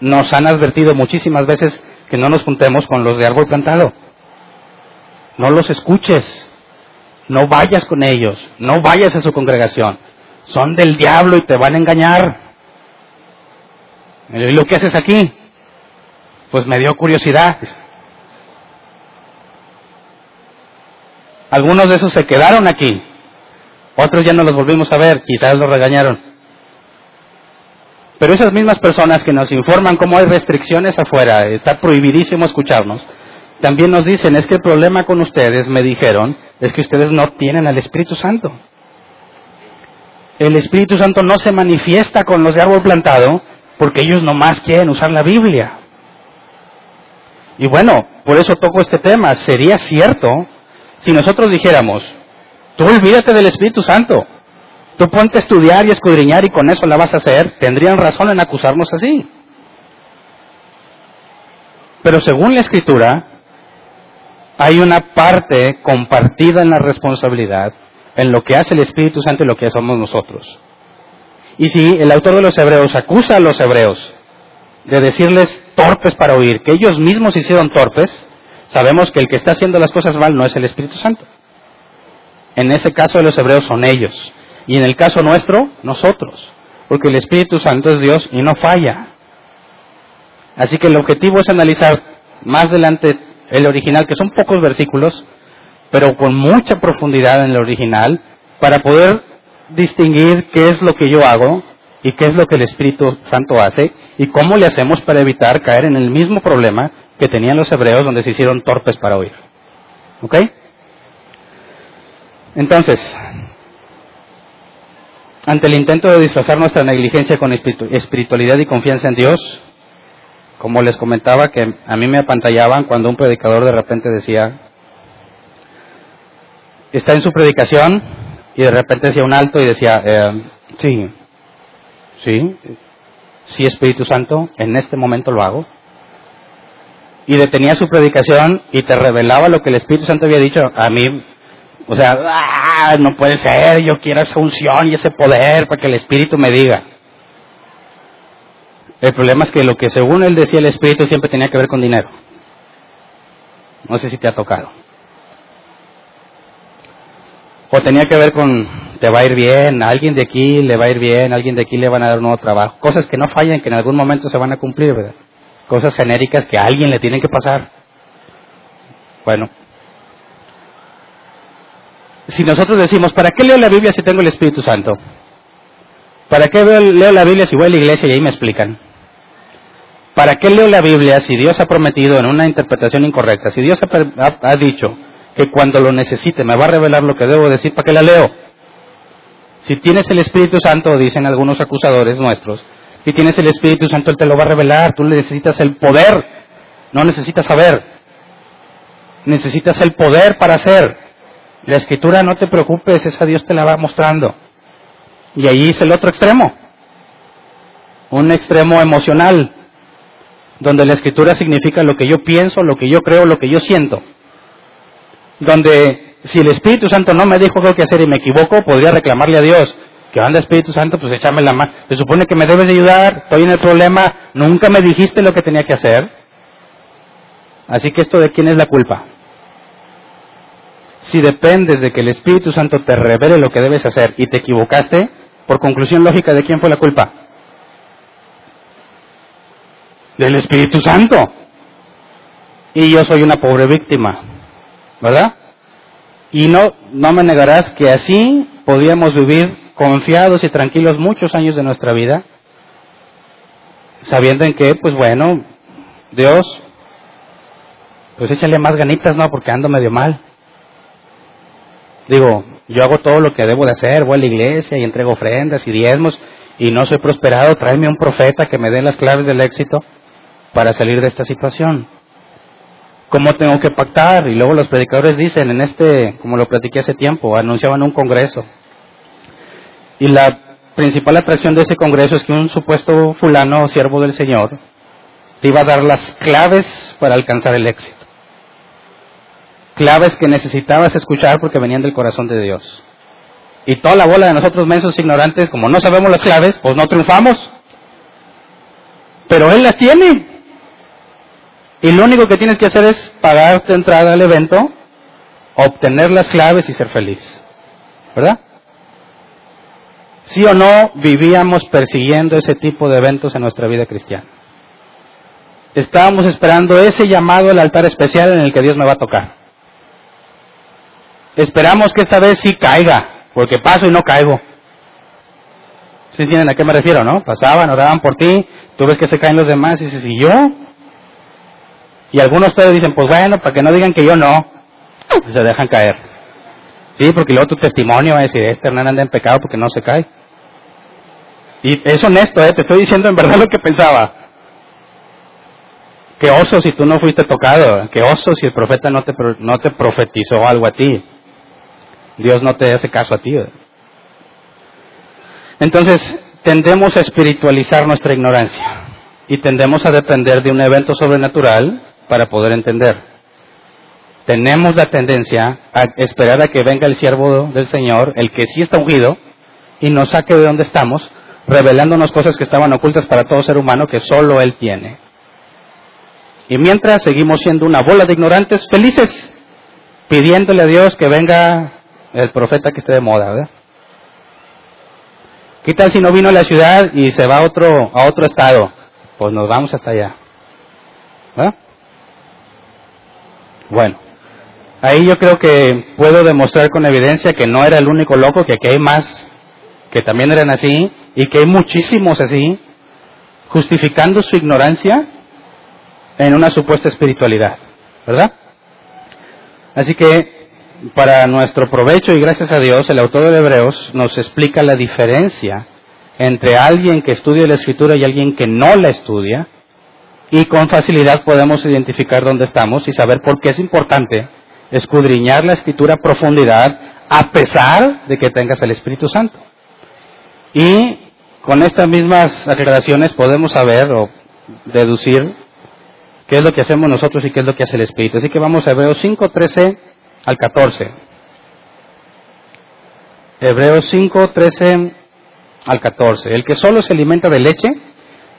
nos han advertido muchísimas veces que no nos juntemos con los de árbol plantado. No los escuches, no vayas con ellos, no vayas a su congregación. Son del diablo y te van a engañar. ¿Y lo que haces aquí? Pues me dio curiosidad. Algunos de esos se quedaron aquí otros ya no los volvimos a ver, quizás los regañaron. Pero esas mismas personas que nos informan cómo hay restricciones afuera, está prohibidísimo escucharnos, también nos dicen, es que el problema con ustedes, me dijeron, es que ustedes no tienen al Espíritu Santo. El Espíritu Santo no se manifiesta con los de árbol plantado porque ellos nomás quieren usar la Biblia. Y bueno, por eso toco este tema. Sería cierto si nosotros dijéramos, Tú olvídate del Espíritu Santo. Tú ponte a estudiar y escudriñar y con eso la vas a hacer. Tendrían razón en acusarnos así. Pero según la Escritura, hay una parte compartida en la responsabilidad en lo que hace el Espíritu Santo y lo que somos nosotros. Y si el autor de los Hebreos acusa a los Hebreos de decirles torpes para oír, que ellos mismos hicieron torpes, sabemos que el que está haciendo las cosas mal no es el Espíritu Santo. En ese caso de los hebreos son ellos. Y en el caso nuestro, nosotros. Porque el Espíritu Santo es Dios y no falla. Así que el objetivo es analizar más adelante el original, que son pocos versículos, pero con mucha profundidad en el original, para poder distinguir qué es lo que yo hago y qué es lo que el Espíritu Santo hace y cómo le hacemos para evitar caer en el mismo problema que tenían los hebreos donde se hicieron torpes para oír. ¿Ok? Entonces, ante el intento de disfrazar nuestra negligencia con espiritualidad y confianza en Dios, como les comentaba que a mí me apantallaban cuando un predicador de repente decía, está en su predicación y de repente hacía un alto y decía, eh, sí, sí, sí Espíritu Santo, en este momento lo hago. y detenía su predicación y te revelaba lo que el Espíritu Santo había dicho, a mí, o sea, ¡ah! no puede ser, yo quiero esa unción y ese poder para que el Espíritu me diga. El problema es que lo que según él decía el Espíritu siempre tenía que ver con dinero. No sé si te ha tocado. O tenía que ver con, te va a ir bien, a alguien de aquí le va a ir bien, a alguien de aquí le van a dar un nuevo trabajo. Cosas que no fallan, que en algún momento se van a cumplir. Cosas genéricas que a alguien le tienen que pasar. Bueno. Si nosotros decimos, ¿para qué leo la Biblia si tengo el Espíritu Santo? ¿Para qué leo la Biblia si voy a la iglesia y ahí me explican? ¿Para qué leo la Biblia si Dios ha prometido en una interpretación incorrecta? Si Dios ha, dicho que cuando lo necesite me va a revelar lo que debo decir, ¿para qué la leo? Si tienes el Espíritu Santo, dicen algunos acusadores nuestros, si tienes el Espíritu Santo, Él te lo va a revelar. Tú necesitas el poder, no necesitas saber. Necesitas el poder para hacer. La Escritura, no te preocupes, esa Dios te la va mostrando. Y ahí es el otro extremo. Un extremo emocional, donde la escritura significa lo que yo pienso, lo que yo creo, lo que yo siento. Donde si el Espíritu Santo no me dijo qué hacer y me equivoco, podría reclamarle a Dios, que anda Espíritu Santo, pues échame la mano. Se supone que me debes de ayudar, estoy en el problema, nunca me dijiste lo que tenía que hacer. Así que esto de quién es la culpa. Si dependes de que el Espíritu Santo te revele lo que debes hacer y te equivocaste, por conclusión lógica, ¿de quién fue la culpa? del Espíritu Santo. Y yo soy una pobre víctima, ¿verdad? Y no, no me negarás que así podíamos vivir confiados y tranquilos muchos años de nuestra vida, sabiendo en que, pues bueno, Dios, pues échale más ganitas, ¿no? Porque ando medio mal. Digo, yo hago todo lo que debo de hacer, voy a la iglesia y entrego ofrendas y diezmos y no soy prosperado, tráeme un profeta que me dé las claves del éxito para salir de esta situación. ¿Cómo tengo que pactar? Y luego los predicadores dicen, en este, como lo platiqué hace tiempo, anunciaban un congreso. Y la principal atracción de ese congreso es que un supuesto fulano, siervo del Señor, te iba a dar las claves para alcanzar el éxito. Claves que necesitabas escuchar porque venían del corazón de Dios. Y toda la bola de nosotros mensos ignorantes, como no sabemos las claves, pues no triunfamos. Pero Él las tiene. Y lo único que tienes que hacer es pagar tu entrada al evento, obtener las claves y ser feliz. ¿Verdad? ¿Sí o no vivíamos persiguiendo ese tipo de eventos en nuestra vida cristiana? Estábamos esperando ese llamado al altar especial en el que Dios me va a tocar. Esperamos que esta vez sí caiga, porque paso y no caigo. ¿Sí entienden a qué me refiero, no? Pasaban, oraban por ti, tú ves que se caen los demás y dices, ¿y yo? Y algunos de ustedes dicen, pues bueno, para que no digan que yo no, se dejan caer. Sí, porque luego tu testimonio va a decir, este Hernán anda en pecado porque no se cae. Y es honesto, ¿eh? te estoy diciendo en verdad lo que pensaba. Qué oso si tú no fuiste tocado, qué oso si el profeta no te, no te profetizó algo a ti. Dios no te hace caso a ti. Entonces, tendemos a espiritualizar nuestra ignorancia y tendemos a depender de un evento sobrenatural para poder entender. Tenemos la tendencia a esperar a que venga el siervo del Señor, el que sí está ungido, y nos saque de donde estamos, revelándonos cosas que estaban ocultas para todo ser humano que solo Él tiene. Y mientras seguimos siendo una bola de ignorantes felices, pidiéndole a Dios que venga el profeta que esté de moda, ¿verdad? ¿Qué tal si no vino a la ciudad y se va a otro, a otro estado? Pues nos vamos hasta allá. ¿verdad? Bueno, ahí yo creo que puedo demostrar con evidencia que no era el único loco, que aquí hay más que también eran así y que hay muchísimos así, justificando su ignorancia en una supuesta espiritualidad, ¿verdad? Así que para nuestro provecho y gracias a Dios, el autor de Hebreos nos explica la diferencia entre alguien que estudia la escritura y alguien que no la estudia, y con facilidad podemos identificar dónde estamos y saber por qué es importante escudriñar la escritura a profundidad a pesar de que tengas el Espíritu Santo. Y con estas mismas aclaraciones podemos saber o deducir qué es lo que hacemos nosotros y qué es lo que hace el Espíritu. Así que vamos a Hebreos 5, 13 al 14. Hebreos 5, 13 al 14. El que solo se alimenta de leche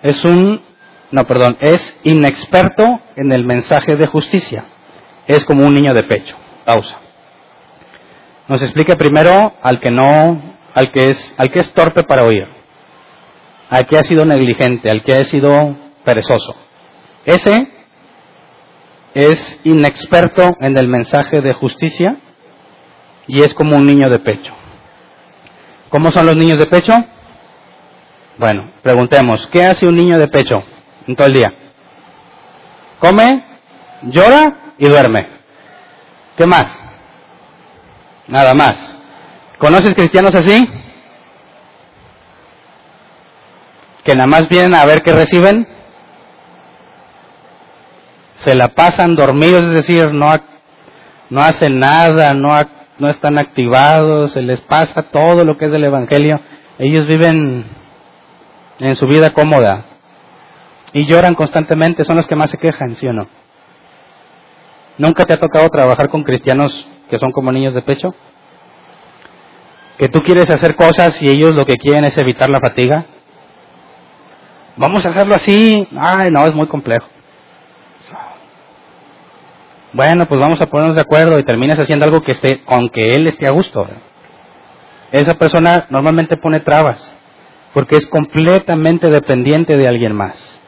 es un, no, perdón, es inexperto en el mensaje de justicia. Es como un niño de pecho. Pausa. Nos explica primero al que no, al que es, al que es torpe para oír, al que ha sido negligente, al que ha sido perezoso. Ese es inexperto en el mensaje de justicia y es como un niño de pecho. ¿Cómo son los niños de pecho? Bueno, preguntemos, ¿qué hace un niño de pecho en todo el día? Come, llora y duerme. ¿Qué más? Nada más. ¿Conoces cristianos así? Que nada más vienen a ver qué reciben. Se la pasan dormidos, es decir, no, no hacen nada, no, no están activados, se les pasa todo lo que es del Evangelio. Ellos viven en su vida cómoda y lloran constantemente, son los que más se quejan, ¿sí o no? ¿Nunca te ha tocado trabajar con cristianos que son como niños de pecho? Que tú quieres hacer cosas y ellos lo que quieren es evitar la fatiga. Vamos a hacerlo así. Ay, no, es muy complejo. Bueno, pues vamos a ponernos de acuerdo y terminas haciendo algo que esté, con que él esté a gusto. Esa persona normalmente pone trabas porque es completamente dependiente de alguien más.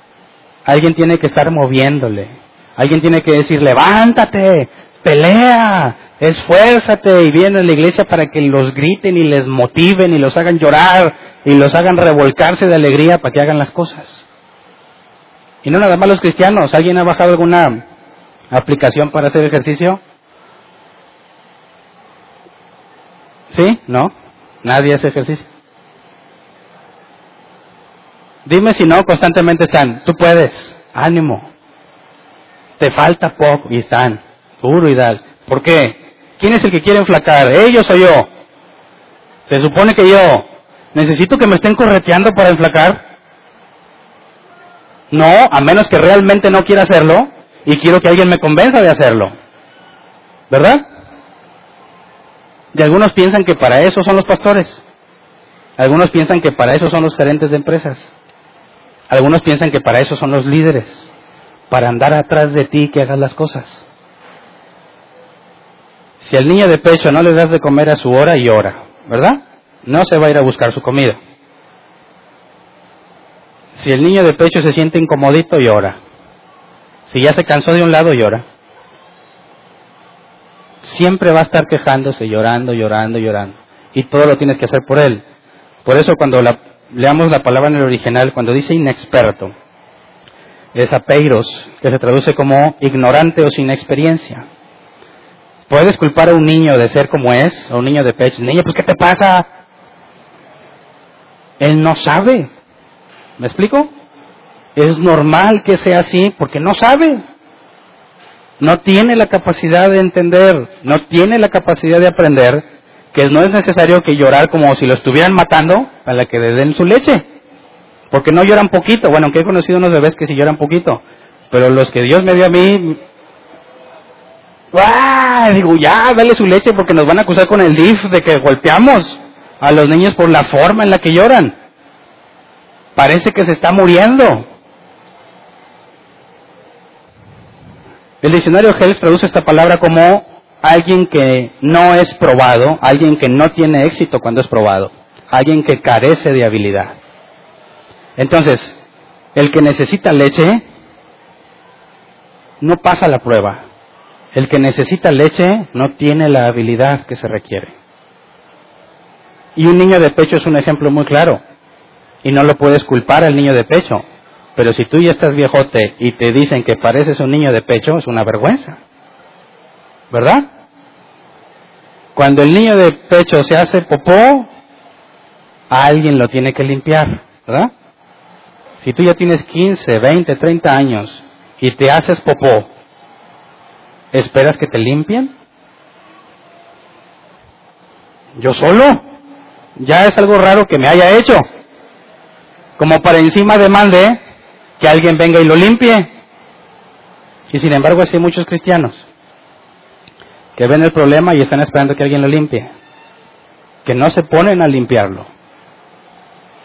Alguien tiene que estar moviéndole. Alguien tiene que decir, levántate, pelea, esfuérzate y viene a la iglesia para que los griten y les motiven y los hagan llorar y los hagan revolcarse de alegría para que hagan las cosas. Y no nada más los cristianos. ¿Alguien ha bajado alguna aplicación para hacer ejercicio? ¿Sí? ¿No? Nadie hace ejercicio. Dime si no, constantemente están, tú puedes, ánimo, te falta poco, y están, puro y tal. ¿Por qué? ¿Quién es el que quiere enflacar? ¿Ellos o yo? Se supone que yo. ¿Necesito que me estén correteando para enflacar? No, a menos que realmente no quiera hacerlo y quiero que alguien me convenza de hacerlo. ¿Verdad? Y algunos piensan que para eso son los pastores. Algunos piensan que para eso son los gerentes de empresas. Algunos piensan que para eso son los líderes, para andar atrás de ti que hagas las cosas. Si al niño de pecho no le das de comer a su hora y hora, ¿verdad? No se va a ir a buscar su comida. Si el niño de pecho se siente incomodito, llora. Si ya se cansó de un lado, llora. Siempre va a estar quejándose, llorando, llorando, llorando. Y todo lo tienes que hacer por él. Por eso cuando la leamos la palabra en el original, cuando dice inexperto, es apeiros, que se traduce como ignorante o sin experiencia. Puedes culpar a un niño de ser como es, a un niño de pecho. Niño, pues ¿qué te pasa? Él no sabe. ¿Me explico? Es normal que sea así porque no sabe. No tiene la capacidad de entender, no tiene la capacidad de aprender que no es necesario que llorar como si lo estuvieran matando para que le den su leche. Porque no lloran poquito. Bueno, aunque he conocido unos bebés que sí lloran poquito. Pero los que Dios me dio a mí... ¡Ah! Digo, ya, dale su leche porque nos van a acusar con el DIF de que golpeamos a los niños por la forma en la que lloran. Parece que se está muriendo. El diccionario Helf traduce esta palabra como alguien que no es probado, alguien que no tiene éxito cuando es probado, alguien que carece de habilidad. Entonces, el que necesita leche no pasa la prueba. El que necesita leche no tiene la habilidad que se requiere. Y un niño de pecho es un ejemplo muy claro. Y no lo puedes culpar al niño de pecho. Pero si tú ya estás viejote y te dicen que pareces un niño de pecho, es una vergüenza. ¿Verdad? Cuando el niño de pecho se hace popó, alguien lo tiene que limpiar, ¿verdad? Si tú ya tienes 15, 20, 30 años y te haces popó, ¿esperas que te limpien? Yo solo. Ya es algo raro que me haya hecho. Como para encima demande que alguien venga y lo limpie. Y sin embargo, hay muchos cristianos que ven el problema y están esperando que alguien lo limpie, que no se ponen a limpiarlo,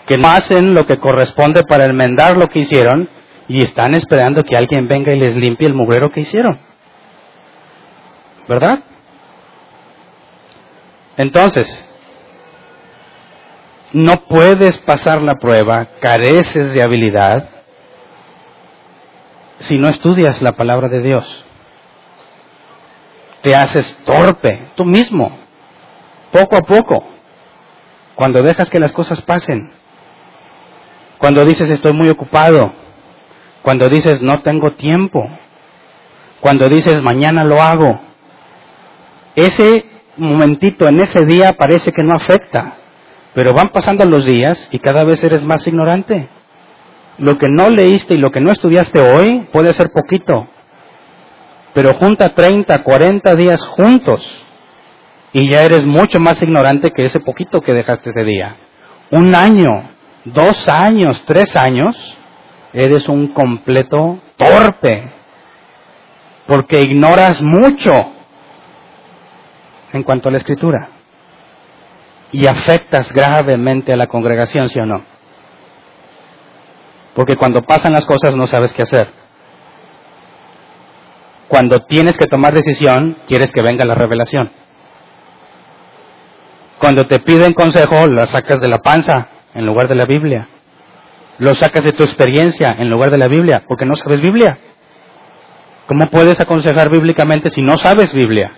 que no hacen lo que corresponde para enmendar lo que hicieron y están esperando que alguien venga y les limpie el mugrero que hicieron. ¿Verdad? Entonces, no puedes pasar la prueba, careces de habilidad, si no estudias la palabra de Dios. Te haces torpe tú mismo, poco a poco, cuando dejas que las cosas pasen, cuando dices estoy muy ocupado, cuando dices no tengo tiempo, cuando dices mañana lo hago. Ese momentito en ese día parece que no afecta, pero van pasando los días y cada vez eres más ignorante. Lo que no leíste y lo que no estudiaste hoy puede ser poquito, pero junta 30, 40 días juntos y ya eres mucho más ignorante que ese poquito que dejaste ese día. Un año, dos años, tres años, eres un completo torpe, porque ignoras mucho en cuanto a la escritura y afectas gravemente a la congregación, ¿sí o no? Porque cuando pasan las cosas no sabes qué hacer. Cuando tienes que tomar decisión, quieres que venga la revelación. Cuando te piden consejo, la sacas de la panza en lugar de la Biblia. Lo sacas de tu experiencia en lugar de la Biblia, porque no sabes Biblia. ¿Cómo puedes aconsejar bíblicamente si no sabes Biblia?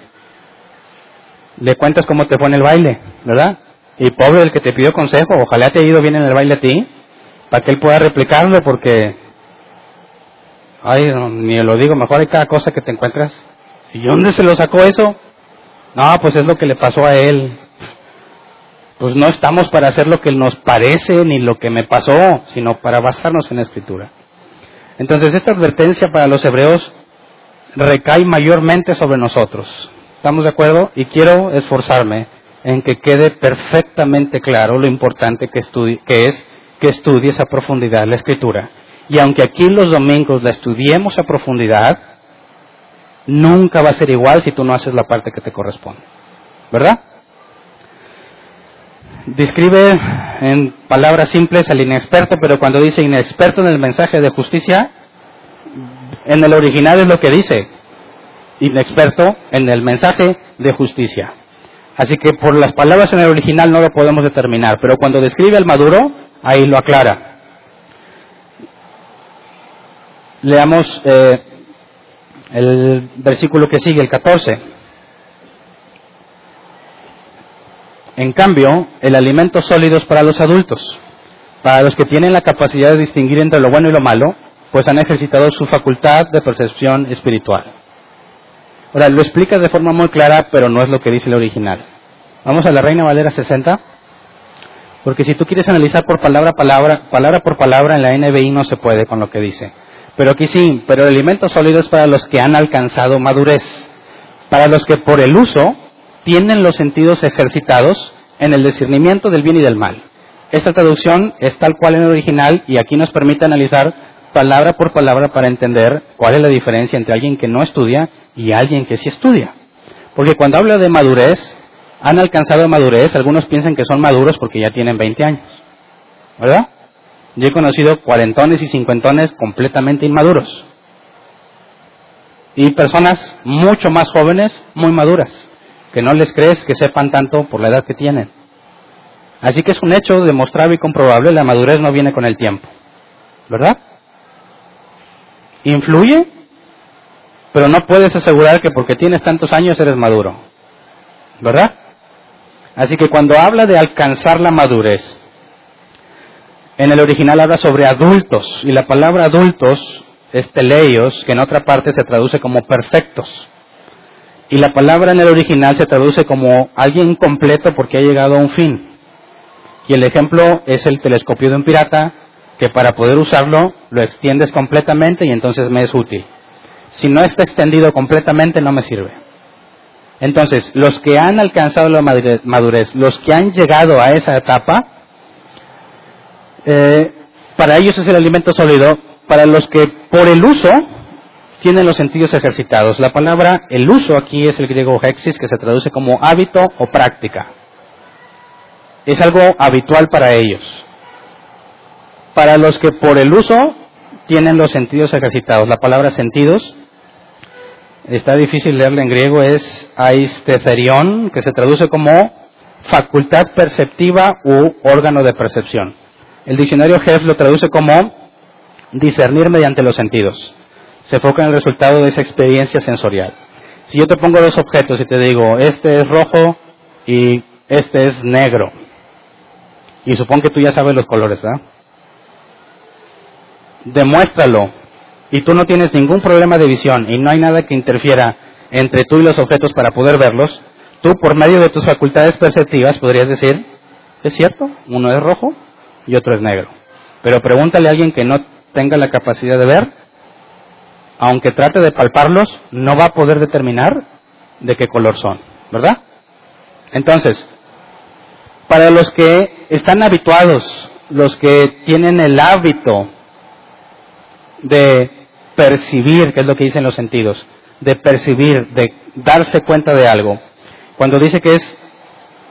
Le cuentas cómo te pone el baile, ¿verdad? Y pobre el que te pidió consejo, ojalá te haya ido bien en el baile a ti, para que él pueda replicarlo, porque, ay, ni lo digo, mejor hay cada cosa que te encuentras. ¿Y dónde se lo sacó eso? No, pues es lo que le pasó a él. Pues no estamos para hacer lo que nos parece ni lo que me pasó, sino para basarnos en la escritura. Entonces esta advertencia para los hebreos recae mayormente sobre nosotros. ¿Estamos de acuerdo? Y quiero esforzarme en que quede perfectamente claro lo importante que, que es que estudies a profundidad la escritura. Y aunque aquí los domingos la estudiemos a profundidad, nunca va a ser igual si tú no haces la parte que te corresponde. ¿Verdad? Describe en palabras simples al inexperto, pero cuando dice inexperto en el mensaje de justicia, en el original es lo que dice, inexperto en el mensaje de justicia. Así que por las palabras en el original no lo podemos determinar, pero cuando describe al maduro, ahí lo aclara. Leamos eh, el versículo que sigue, el 14. En cambio, el alimento sólido es para los adultos, para los que tienen la capacidad de distinguir entre lo bueno y lo malo, pues han ejercitado su facultad de percepción espiritual. Ahora, lo explica de forma muy clara, pero no es lo que dice el original. Vamos a la Reina Valera 60, porque si tú quieres analizar por palabra palabra, palabra por palabra en la NBI no se puede con lo que dice. Pero aquí sí, pero el alimento sólido es para los que han alcanzado madurez, para los que por el uso tienen los sentidos ejercitados en el discernimiento del bien y del mal. Esta traducción es tal cual en el original y aquí nos permite analizar palabra por palabra para entender cuál es la diferencia entre alguien que no estudia y alguien que sí estudia. Porque cuando habla de madurez, han alcanzado madurez, algunos piensan que son maduros porque ya tienen 20 años. ¿Verdad? Yo he conocido cuarentones y cincuentones completamente inmaduros. Y personas mucho más jóvenes, muy maduras que no les crees que sepan tanto por la edad que tienen. Así que es un hecho demostrable y comprobable, la madurez no viene con el tiempo. ¿Verdad? Influye, pero no puedes asegurar que porque tienes tantos años eres maduro. ¿Verdad? Así que cuando habla de alcanzar la madurez, en el original habla sobre adultos, y la palabra adultos es teleios, que en otra parte se traduce como perfectos. Y la palabra en el original se traduce como alguien completo porque ha llegado a un fin. Y el ejemplo es el telescopio de un pirata, que para poder usarlo lo extiendes completamente y entonces me es útil. Si no está extendido completamente no me sirve. Entonces, los que han alcanzado la madurez, los que han llegado a esa etapa, eh, para ellos es el alimento sólido. Para los que por el uso tienen los sentidos ejercitados. La palabra, el uso aquí es el griego hexis, que se traduce como hábito o práctica. Es algo habitual para ellos. Para los que por el uso tienen los sentidos ejercitados. La palabra sentidos está difícil leerla en griego, es aistetherion, que se traduce como facultad perceptiva u órgano de percepción. El diccionario Jeff lo traduce como discernir mediante los sentidos se enfoca en el resultado de esa experiencia sensorial. Si yo te pongo dos objetos y te digo, este es rojo y este es negro, y supongo que tú ya sabes los colores, ¿verdad? Demuéstralo, y tú no tienes ningún problema de visión y no hay nada que interfiera entre tú y los objetos para poder verlos, tú por medio de tus facultades perceptivas podrías decir, es cierto, uno es rojo y otro es negro. Pero pregúntale a alguien que no tenga la capacidad de ver aunque trate de palparlos, no va a poder determinar de qué color son, ¿verdad? Entonces, para los que están habituados, los que tienen el hábito de percibir, que es lo que dicen los sentidos, de percibir, de darse cuenta de algo, cuando dice que es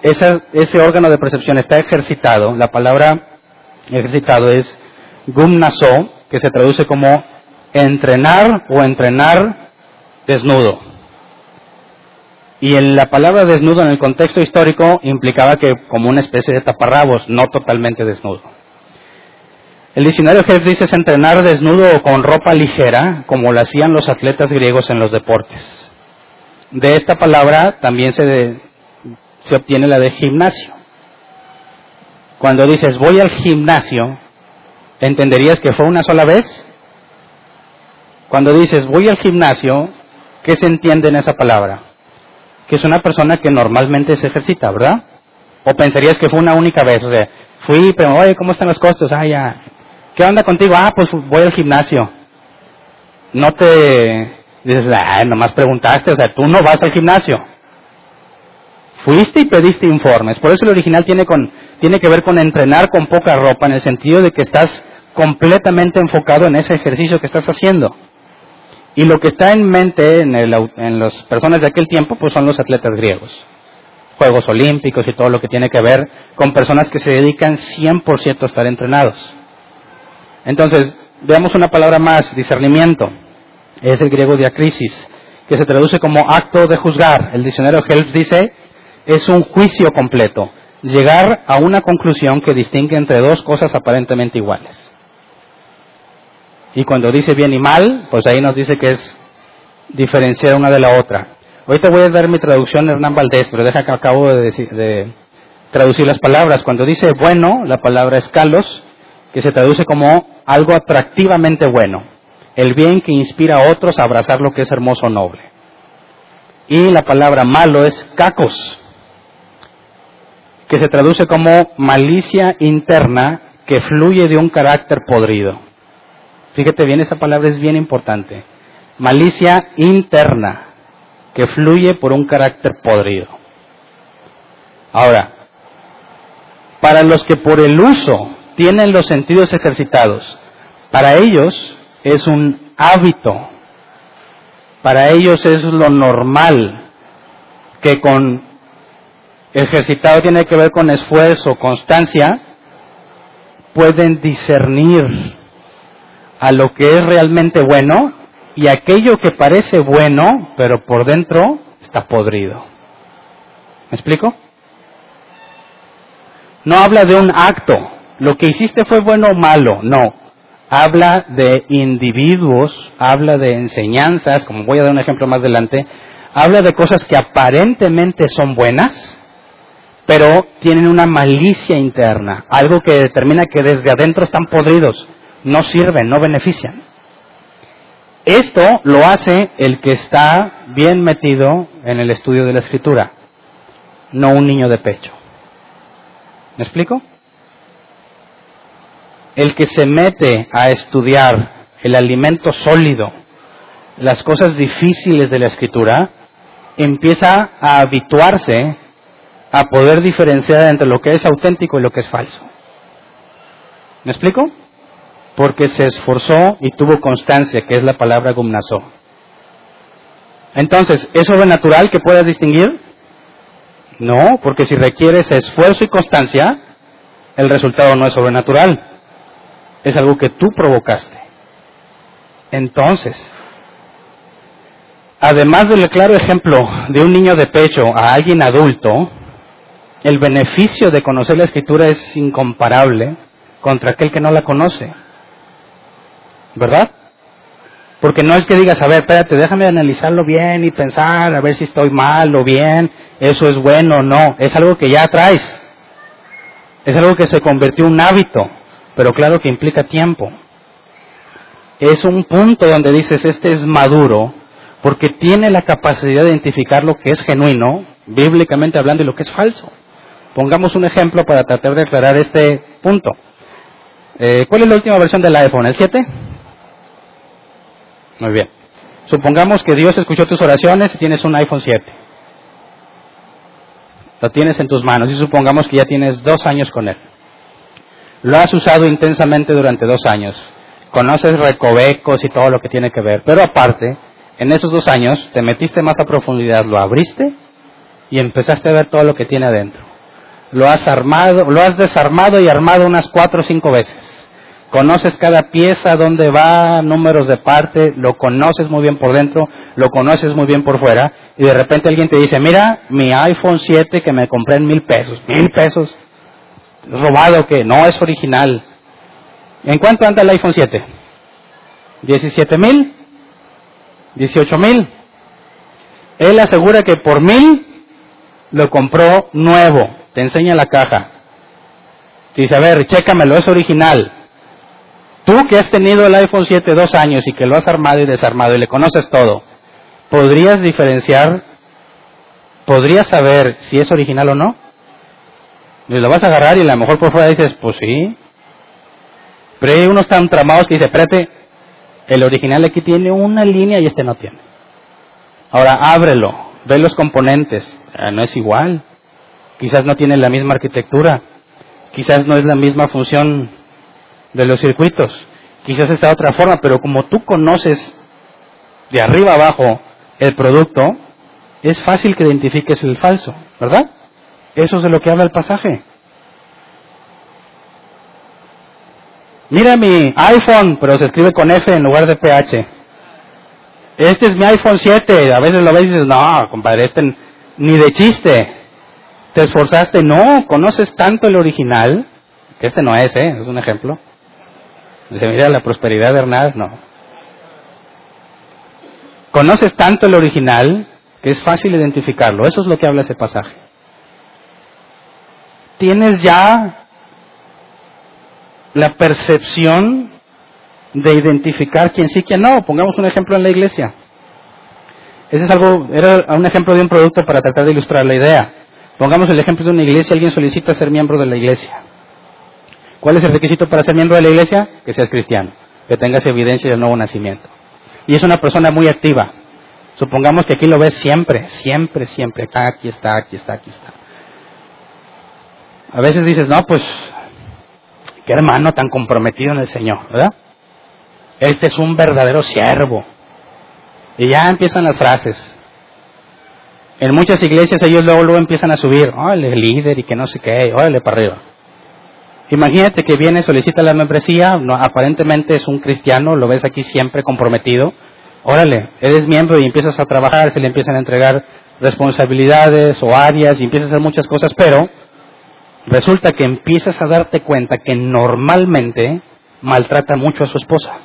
ese, órgano de percepción está ejercitado, la palabra ejercitado es gumnaso, que se traduce como entrenar o entrenar desnudo. Y en la palabra desnudo en el contexto histórico implicaba que como una especie de taparrabos, no totalmente desnudo. El diccionario Jeff dice es entrenar desnudo o con ropa ligera, como lo hacían los atletas griegos en los deportes. De esta palabra también se, se obtiene la de gimnasio. Cuando dices voy al gimnasio, ¿entenderías que fue una sola vez? Cuando dices voy al gimnasio, ¿qué se entiende en esa palabra? Que es una persona que normalmente se ejercita, ¿verdad? O pensarías que fue una única vez, o sea, fui, pero oye, ¿cómo están los costos? Ah, ya. ¿Qué onda contigo? Ah, pues voy al gimnasio. No te dices, ah, nomás preguntaste, o sea, tú no vas al gimnasio. Fuiste y pediste informes. Por eso el original tiene, con, tiene que ver con entrenar con poca ropa, en el sentido de que estás completamente enfocado en ese ejercicio que estás haciendo. Y lo que está en mente en, en las personas de aquel tiempo, pues son los atletas griegos. Juegos Olímpicos y todo lo que tiene que ver con personas que se dedican 100% a estar entrenados. Entonces, veamos una palabra más, discernimiento. Es el griego diacrisis, que se traduce como acto de juzgar. El diccionario Helps dice, es un juicio completo. Llegar a una conclusión que distingue entre dos cosas aparentemente iguales. Y cuando dice bien y mal, pues ahí nos dice que es diferenciar una de la otra. Ahorita voy a dar mi traducción Hernán Valdés, pero deja que acabo de, de traducir las palabras. Cuando dice bueno, la palabra es kalos, que se traduce como algo atractivamente bueno. El bien que inspira a otros a abrazar lo que es hermoso o noble. Y la palabra malo es cacos, que se traduce como malicia interna que fluye de un carácter podrido. Fíjate bien, esa palabra es bien importante. Malicia interna, que fluye por un carácter podrido. Ahora, para los que por el uso tienen los sentidos ejercitados, para ellos es un hábito, para ellos es lo normal, que con ejercitado tiene que ver con esfuerzo, constancia, pueden discernir a lo que es realmente bueno y aquello que parece bueno, pero por dentro está podrido. ¿Me explico? No habla de un acto, lo que hiciste fue bueno o malo, no. Habla de individuos, habla de enseñanzas, como voy a dar un ejemplo más adelante, habla de cosas que aparentemente son buenas, pero tienen una malicia interna, algo que determina que desde adentro están podridos no sirven, no benefician. Esto lo hace el que está bien metido en el estudio de la escritura, no un niño de pecho. ¿Me explico? El que se mete a estudiar el alimento sólido, las cosas difíciles de la escritura, empieza a habituarse a poder diferenciar entre lo que es auténtico y lo que es falso. ¿Me explico? porque se esforzó y tuvo constancia, que es la palabra gumnasó. Entonces, ¿es sobrenatural que puedas distinguir? No, porque si requieres esfuerzo y constancia, el resultado no es sobrenatural. Es algo que tú provocaste. Entonces, además del claro ejemplo de un niño de pecho a alguien adulto, el beneficio de conocer la escritura es incomparable contra aquel que no la conoce. ¿Verdad? Porque no es que digas, a ver, espérate, déjame analizarlo bien y pensar, a ver si estoy mal o bien, eso es bueno o no. Es algo que ya traes. Es algo que se convirtió en un hábito, pero claro que implica tiempo. Es un punto donde dices, este es maduro, porque tiene la capacidad de identificar lo que es genuino, bíblicamente hablando, y lo que es falso. Pongamos un ejemplo para tratar de aclarar este punto. Eh, ¿Cuál es la última versión del iPhone? ¿El 7? Muy bien. Supongamos que Dios escuchó tus oraciones y tienes un iPhone 7. Lo tienes en tus manos y supongamos que ya tienes dos años con él. Lo has usado intensamente durante dos años. Conoces recovecos y todo lo que tiene que ver. Pero aparte, en esos dos años te metiste más a profundidad, lo abriste y empezaste a ver todo lo que tiene adentro. Lo has armado, lo has desarmado y armado unas cuatro o cinco veces conoces cada pieza, dónde va, números de parte, lo conoces muy bien por dentro, lo conoces muy bien por fuera, y de repente alguien te dice, mira, mi iPhone 7 que me compré en mil pesos, mil pesos, robado que no es original. ¿En cuánto anda el iPhone 7? ¿17 mil? ¿18 mil? Él asegura que por mil lo compró nuevo, te enseña la caja. Dice, a ver, chécamelo, es original. Tú que has tenido el iPhone 7 dos años y que lo has armado y desarmado y le conoces todo, ¿podrías diferenciar, podrías saber si es original o no? Y lo vas a agarrar y a lo mejor por fuera dices, pues sí. Pero hay unos tan tramados que dice, espérate, el original aquí tiene una línea y este no tiene. Ahora ábrelo, ve los componentes, ah, no es igual. Quizás no tiene la misma arquitectura, quizás no es la misma función de los circuitos. Quizás está de otra forma, pero como tú conoces de arriba abajo el producto, es fácil que identifiques el falso, ¿verdad? Eso es de lo que habla el pasaje. Mira mi iPhone, pero se escribe con F en lugar de PH. Este es mi iPhone 7. A veces lo ves y dices, no, compadre, este ni de chiste. Te esforzaste. No, conoces tanto el original, que este no es, ¿eh? Es un ejemplo Dice, mira, la prosperidad de Hernán, no. Conoces tanto el original que es fácil identificarlo. Eso es lo que habla ese pasaje. Tienes ya la percepción de identificar quién sí, quién no. Pongamos un ejemplo en la iglesia. Ese es algo, era un ejemplo de un producto para tratar de ilustrar la idea. Pongamos el ejemplo de una iglesia, alguien solicita ser miembro de la iglesia. ¿Cuál es el requisito para ser miembro de la iglesia? Que seas cristiano, que tengas evidencia del nuevo nacimiento. Y es una persona muy activa. Supongamos que aquí lo ves siempre, siempre, siempre. Acá, aquí está, aquí está, aquí está. A veces dices, no, pues, qué hermano tan comprometido en el Señor, ¿verdad? Este es un verdadero siervo. Y ya empiezan las frases. En muchas iglesias ellos luego, luego empiezan a subir, órale, líder y que no sé qué, órale para arriba. Imagínate que viene, solicita la membresía, no, aparentemente es un cristiano, lo ves aquí siempre comprometido. Órale, eres miembro y empiezas a trabajar, se le empiezan a entregar responsabilidades o áreas y empiezas a hacer muchas cosas, pero resulta que empiezas a darte cuenta que normalmente maltrata mucho a su esposa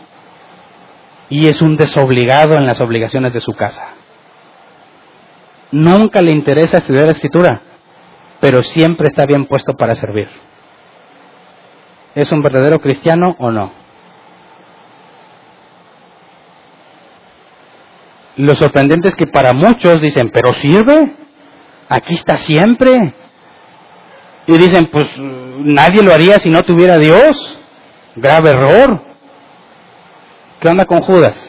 y es un desobligado en las obligaciones de su casa. Nunca le interesa estudiar la escritura, pero siempre está bien puesto para servir. ¿Es un verdadero cristiano o no? Lo sorprendente es que para muchos dicen, pero sirve, aquí está siempre. Y dicen, pues nadie lo haría si no tuviera Dios. Grave error. ¿Qué onda con Judas?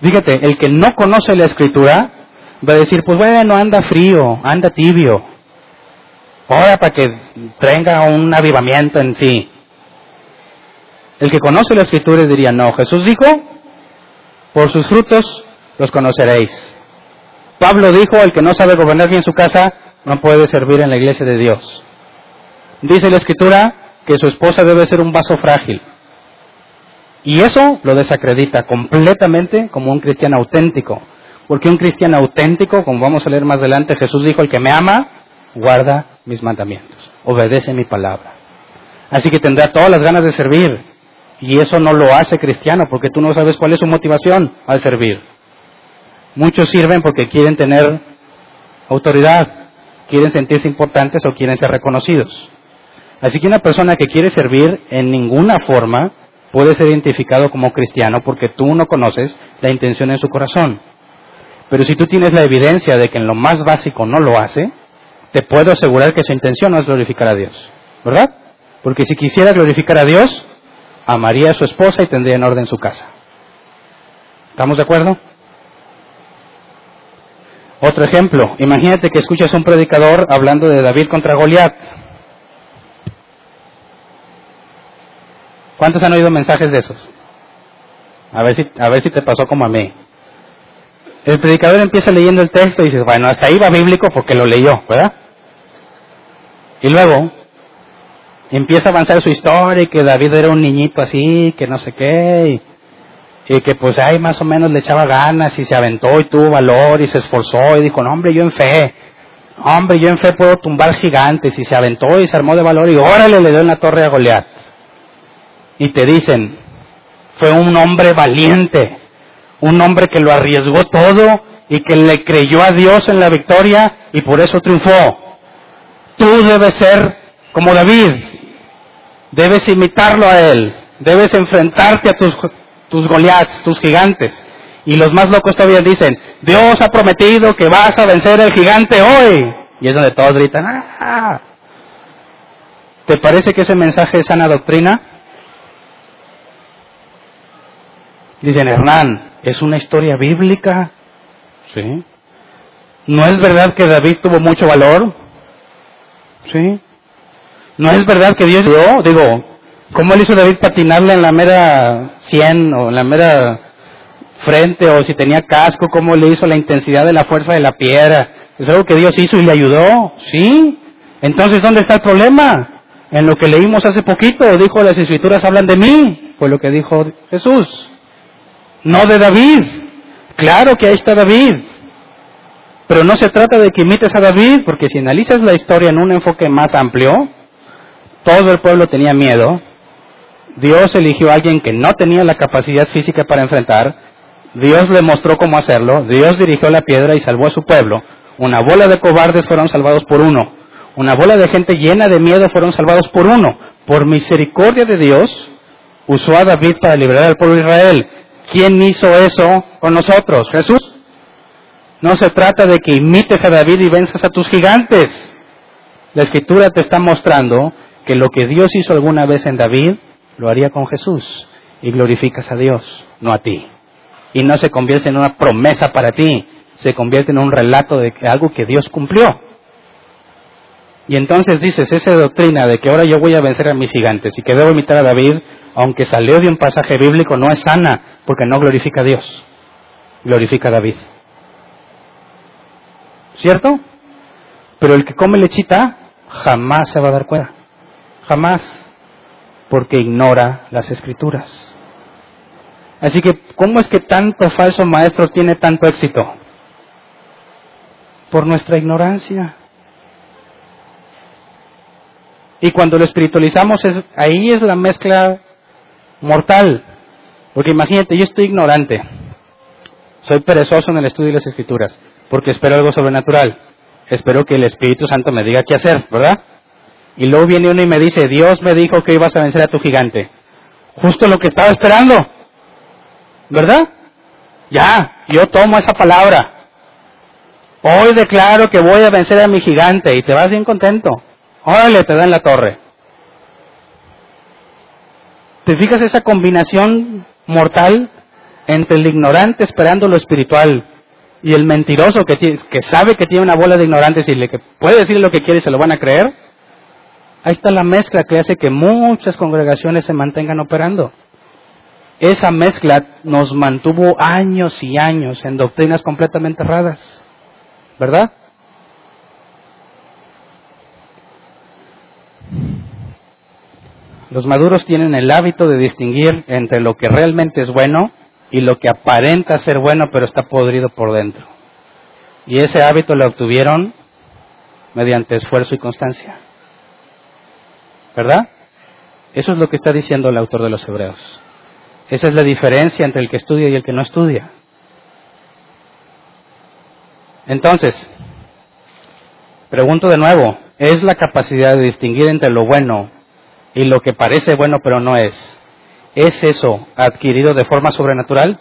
Fíjate, el que no conoce la escritura va a decir, pues bueno, anda frío, anda tibio. Ahora para que tenga un avivamiento en sí. El que conoce la escritura diría, no, Jesús dijo Por sus frutos los conoceréis. Pablo dijo, el que no sabe gobernar bien su casa no puede servir en la iglesia de Dios. Dice la escritura que su esposa debe ser un vaso frágil. Y eso lo desacredita completamente como un cristiano auténtico. Porque un cristiano auténtico, como vamos a leer más adelante, Jesús dijo, el que me ama, guarda mis mandamientos, obedece mi palabra. Así que tendrá todas las ganas de servir. Y eso no lo hace cristiano, porque tú no sabes cuál es su motivación al servir. Muchos sirven porque quieren tener autoridad, quieren sentirse importantes o quieren ser reconocidos. Así que una persona que quiere servir en ninguna forma puede ser identificado como cristiano porque tú no conoces la intención en su corazón. Pero si tú tienes la evidencia de que en lo más básico no lo hace, te puedo asegurar que su intención no es glorificar a Dios. ¿Verdad? Porque si quisiera glorificar a Dios, amaría a su esposa y tendría en orden su casa. ¿Estamos de acuerdo? Otro ejemplo, imagínate que escuchas a un predicador hablando de David contra Goliat. ¿Cuántos han oído mensajes de esos? A ver si, a ver si te pasó como a mí. El predicador empieza leyendo el texto y dice, bueno, hasta ahí va bíblico porque lo leyó, ¿verdad? Y luego empieza a avanzar su historia y que David era un niñito así, que no sé qué, y, que pues ahí más o menos le echaba ganas y se aventó y tuvo valor y se esforzó y dijo, no hombre, yo en fe, hombre, yo en fe puedo tumbar gigantes y se aventó y se armó de valor y órale, le dio en la torre a Goliat. Y te dicen, fue un hombre valiente, un hombre que lo arriesgó todo y que le creyó a Dios en la victoria y por eso triunfó. Tú debes ser como David, debes imitarlo a él, debes enfrentarte a tus, tus Goliaths, tus gigantes. Y los más locos todavía dicen, Dios ha prometido que vas a vencer al gigante hoy. Y es donde todos gritan, ¡ah! ¿Te parece que ese mensaje es sana doctrina? Dicen, Hernán, ¿es una historia bíblica? Sí. ¿No es verdad que David tuvo mucho valor? Sí. ¿No es verdad que Dios dio? Digo, ¿cómo le hizo David patinarle en la mera sien o en la mera frente o si tenía casco? ¿Cómo le hizo la intensidad de la fuerza de la piedra? ¿Es algo que Dios hizo y le ayudó? Sí. Entonces, ¿dónde está el problema? En lo que leímos hace poquito, dijo las escrituras hablan de mí, fue lo que dijo Jesús. No de David. Claro que ahí está David. Pero no se trata de que imites a David, porque si analizas la historia en un enfoque más amplio, todo el pueblo tenía miedo. Dios eligió a alguien que no tenía la capacidad física para enfrentar. Dios le mostró cómo hacerlo. Dios dirigió la piedra y salvó a su pueblo. Una bola de cobardes fueron salvados por uno. Una bola de gente llena de miedo fueron salvados por uno. Por misericordia de Dios, usó a David para liberar al pueblo de Israel. ¿Quién hizo eso con nosotros? Jesús. No se trata de que imites a David y venzas a tus gigantes. La escritura te está mostrando que lo que Dios hizo alguna vez en David, lo haría con Jesús. Y glorificas a Dios, no a ti. Y no se convierte en una promesa para ti, se convierte en un relato de algo que Dios cumplió. Y entonces dices, esa doctrina de que ahora yo voy a vencer a mis gigantes y que debo imitar a David, aunque salió de un pasaje bíblico, no es sana, porque no glorifica a Dios, glorifica a David. ¿Cierto? Pero el que come lechita jamás se va a dar cuenta, jamás, porque ignora las escrituras. Así que, ¿cómo es que tanto falso maestro tiene tanto éxito? Por nuestra ignorancia. Y cuando lo espiritualizamos, es, ahí es la mezcla mortal. Porque imagínate, yo estoy ignorante. Soy perezoso en el estudio de las escrituras, porque espero algo sobrenatural. Espero que el Espíritu Santo me diga qué hacer, ¿verdad? Y luego viene uno y me dice, Dios me dijo que ibas a vencer a tu gigante. Justo lo que estaba esperando. ¿Verdad? Ya, yo tomo esa palabra. Hoy declaro que voy a vencer a mi gigante y te vas bien contento. Órale, te dan la torre. ¿Te fijas esa combinación mortal entre el ignorante esperando lo espiritual y el mentiroso que, que sabe que tiene una bola de ignorantes y le que puede decir lo que quiere y se lo van a creer? Ahí está la mezcla que hace que muchas congregaciones se mantengan operando. esa mezcla nos mantuvo años y años en doctrinas completamente erradas, ¿verdad? Los maduros tienen el hábito de distinguir entre lo que realmente es bueno y lo que aparenta ser bueno pero está podrido por dentro. Y ese hábito lo obtuvieron mediante esfuerzo y constancia. ¿Verdad? Eso es lo que está diciendo el autor de los Hebreos. Esa es la diferencia entre el que estudia y el que no estudia. Entonces, pregunto de nuevo, ¿es la capacidad de distinguir entre lo bueno y lo que parece bueno pero no es, ¿es eso adquirido de forma sobrenatural?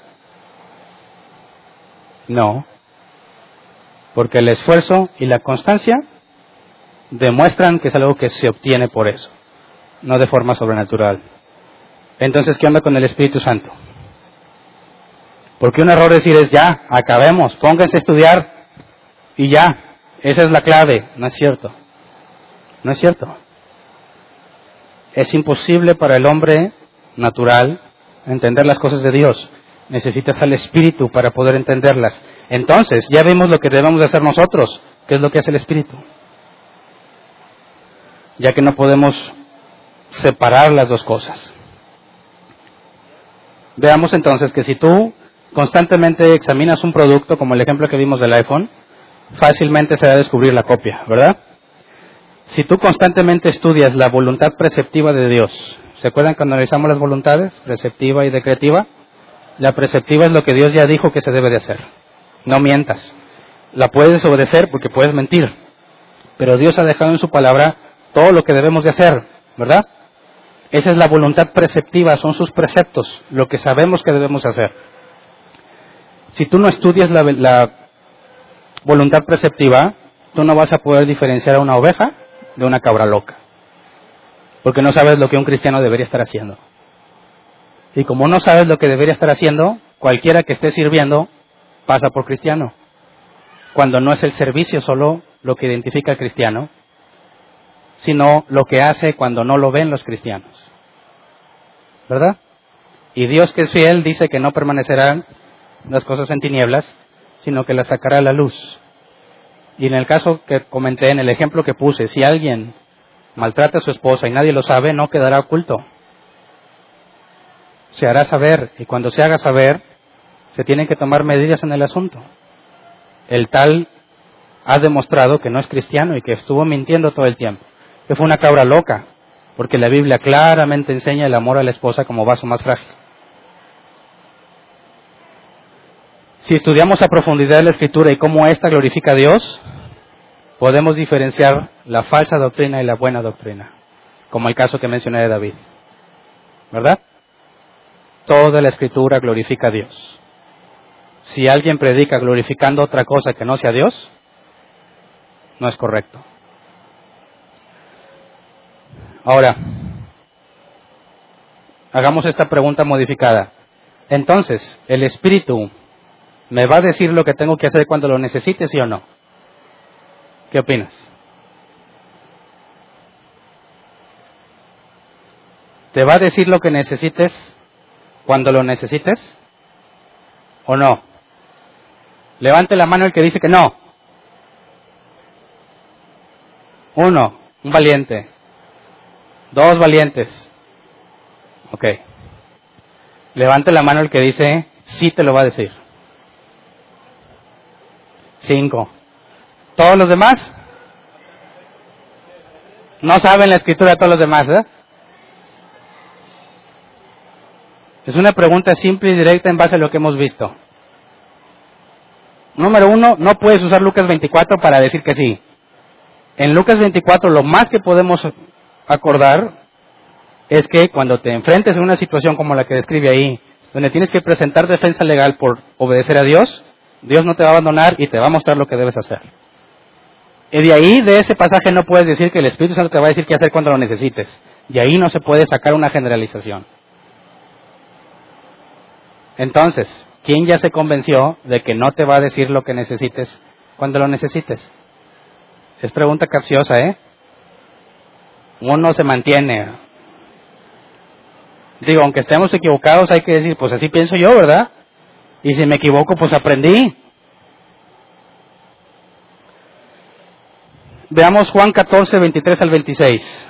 No, porque el esfuerzo y la constancia demuestran que es algo que se obtiene por eso, no de forma sobrenatural. Entonces, ¿qué onda con el Espíritu Santo? Porque un error decir es ya, acabemos, pónganse a estudiar y ya, esa es la clave. No es cierto. No es cierto. Es imposible para el hombre natural entender las cosas de Dios. Necesitas al Espíritu para poder entenderlas. Entonces, ya vemos lo que debemos de hacer nosotros, que es lo que hace el Espíritu. Ya que no podemos separar las dos cosas. Veamos entonces que si tú constantemente examinas un producto, como el ejemplo que vimos del iPhone, fácilmente se va a descubrir la copia, ¿verdad? Si tú constantemente estudias la voluntad preceptiva de Dios, ¿se acuerdan cuando analizamos las voluntades, preceptiva y decretiva? La preceptiva es lo que Dios ya dijo que se debe de hacer. No mientas. La puedes obedecer porque puedes mentir. Pero Dios ha dejado en su palabra todo lo que debemos de hacer, ¿verdad? Esa es la voluntad preceptiva, son sus preceptos, lo que sabemos que debemos hacer. Si tú no estudias la, la voluntad preceptiva, tú no vas a poder diferenciar a una oveja de una cabra loca. Porque no sabes lo que un cristiano debería estar haciendo. Y como no sabes lo que debería estar haciendo, cualquiera que esté sirviendo pasa por cristiano. Cuando no es el servicio solo lo que identifica al cristiano, sino lo que hace cuando no lo ven los cristianos. ¿Verdad? Y Dios que es fiel dice que no permanecerán las cosas en tinieblas, sino que las sacará a la luz. Y en el caso que comenté, en el ejemplo que puse, si alguien maltrata a su esposa y nadie lo sabe, no quedará oculto. Se hará saber y cuando se haga saber, se tienen que tomar medidas en el asunto. El tal ha demostrado que no es cristiano y que estuvo mintiendo todo el tiempo, que fue una cabra loca, porque la Biblia claramente enseña el amor a la esposa como vaso más frágil. Si estudiamos a profundidad la escritura y cómo ésta glorifica a Dios, podemos diferenciar la falsa doctrina y la buena doctrina, como el caso que mencioné de David. ¿Verdad? Toda la escritura glorifica a Dios. Si alguien predica glorificando otra cosa que no sea Dios, no es correcto. Ahora, hagamos esta pregunta modificada. Entonces, el Espíritu ¿Me va a decir lo que tengo que hacer cuando lo necesite, sí o no? ¿Qué opinas? ¿Te va a decir lo que necesites cuando lo necesites? ¿O no? Levante la mano el que dice que no. Uno, un valiente. Dos valientes. Ok. Levante la mano el que dice sí te lo va a decir. Cinco. ¿Todos los demás? No saben la escritura todos los demás. Es una pregunta simple y directa en base a lo que hemos visto. Número uno, no puedes usar Lucas 24 para decir que sí. En Lucas 24 lo más que podemos acordar es que cuando te enfrentes a una situación como la que describe ahí, donde tienes que presentar defensa legal por obedecer a Dios, Dios no te va a abandonar y te va a mostrar lo que debes hacer. Y de ahí, de ese pasaje, no puedes decir que el Espíritu Santo te va a decir qué hacer cuando lo necesites. Y ahí no se puede sacar una generalización. Entonces, ¿quién ya se convenció de que no te va a decir lo que necesites cuando lo necesites? Es pregunta capciosa, ¿eh? Uno se mantiene. Digo, aunque estemos equivocados, hay que decir, pues así pienso yo, ¿verdad? Y si me equivoco, pues aprendí. Veamos Juan 14, 23 al 26.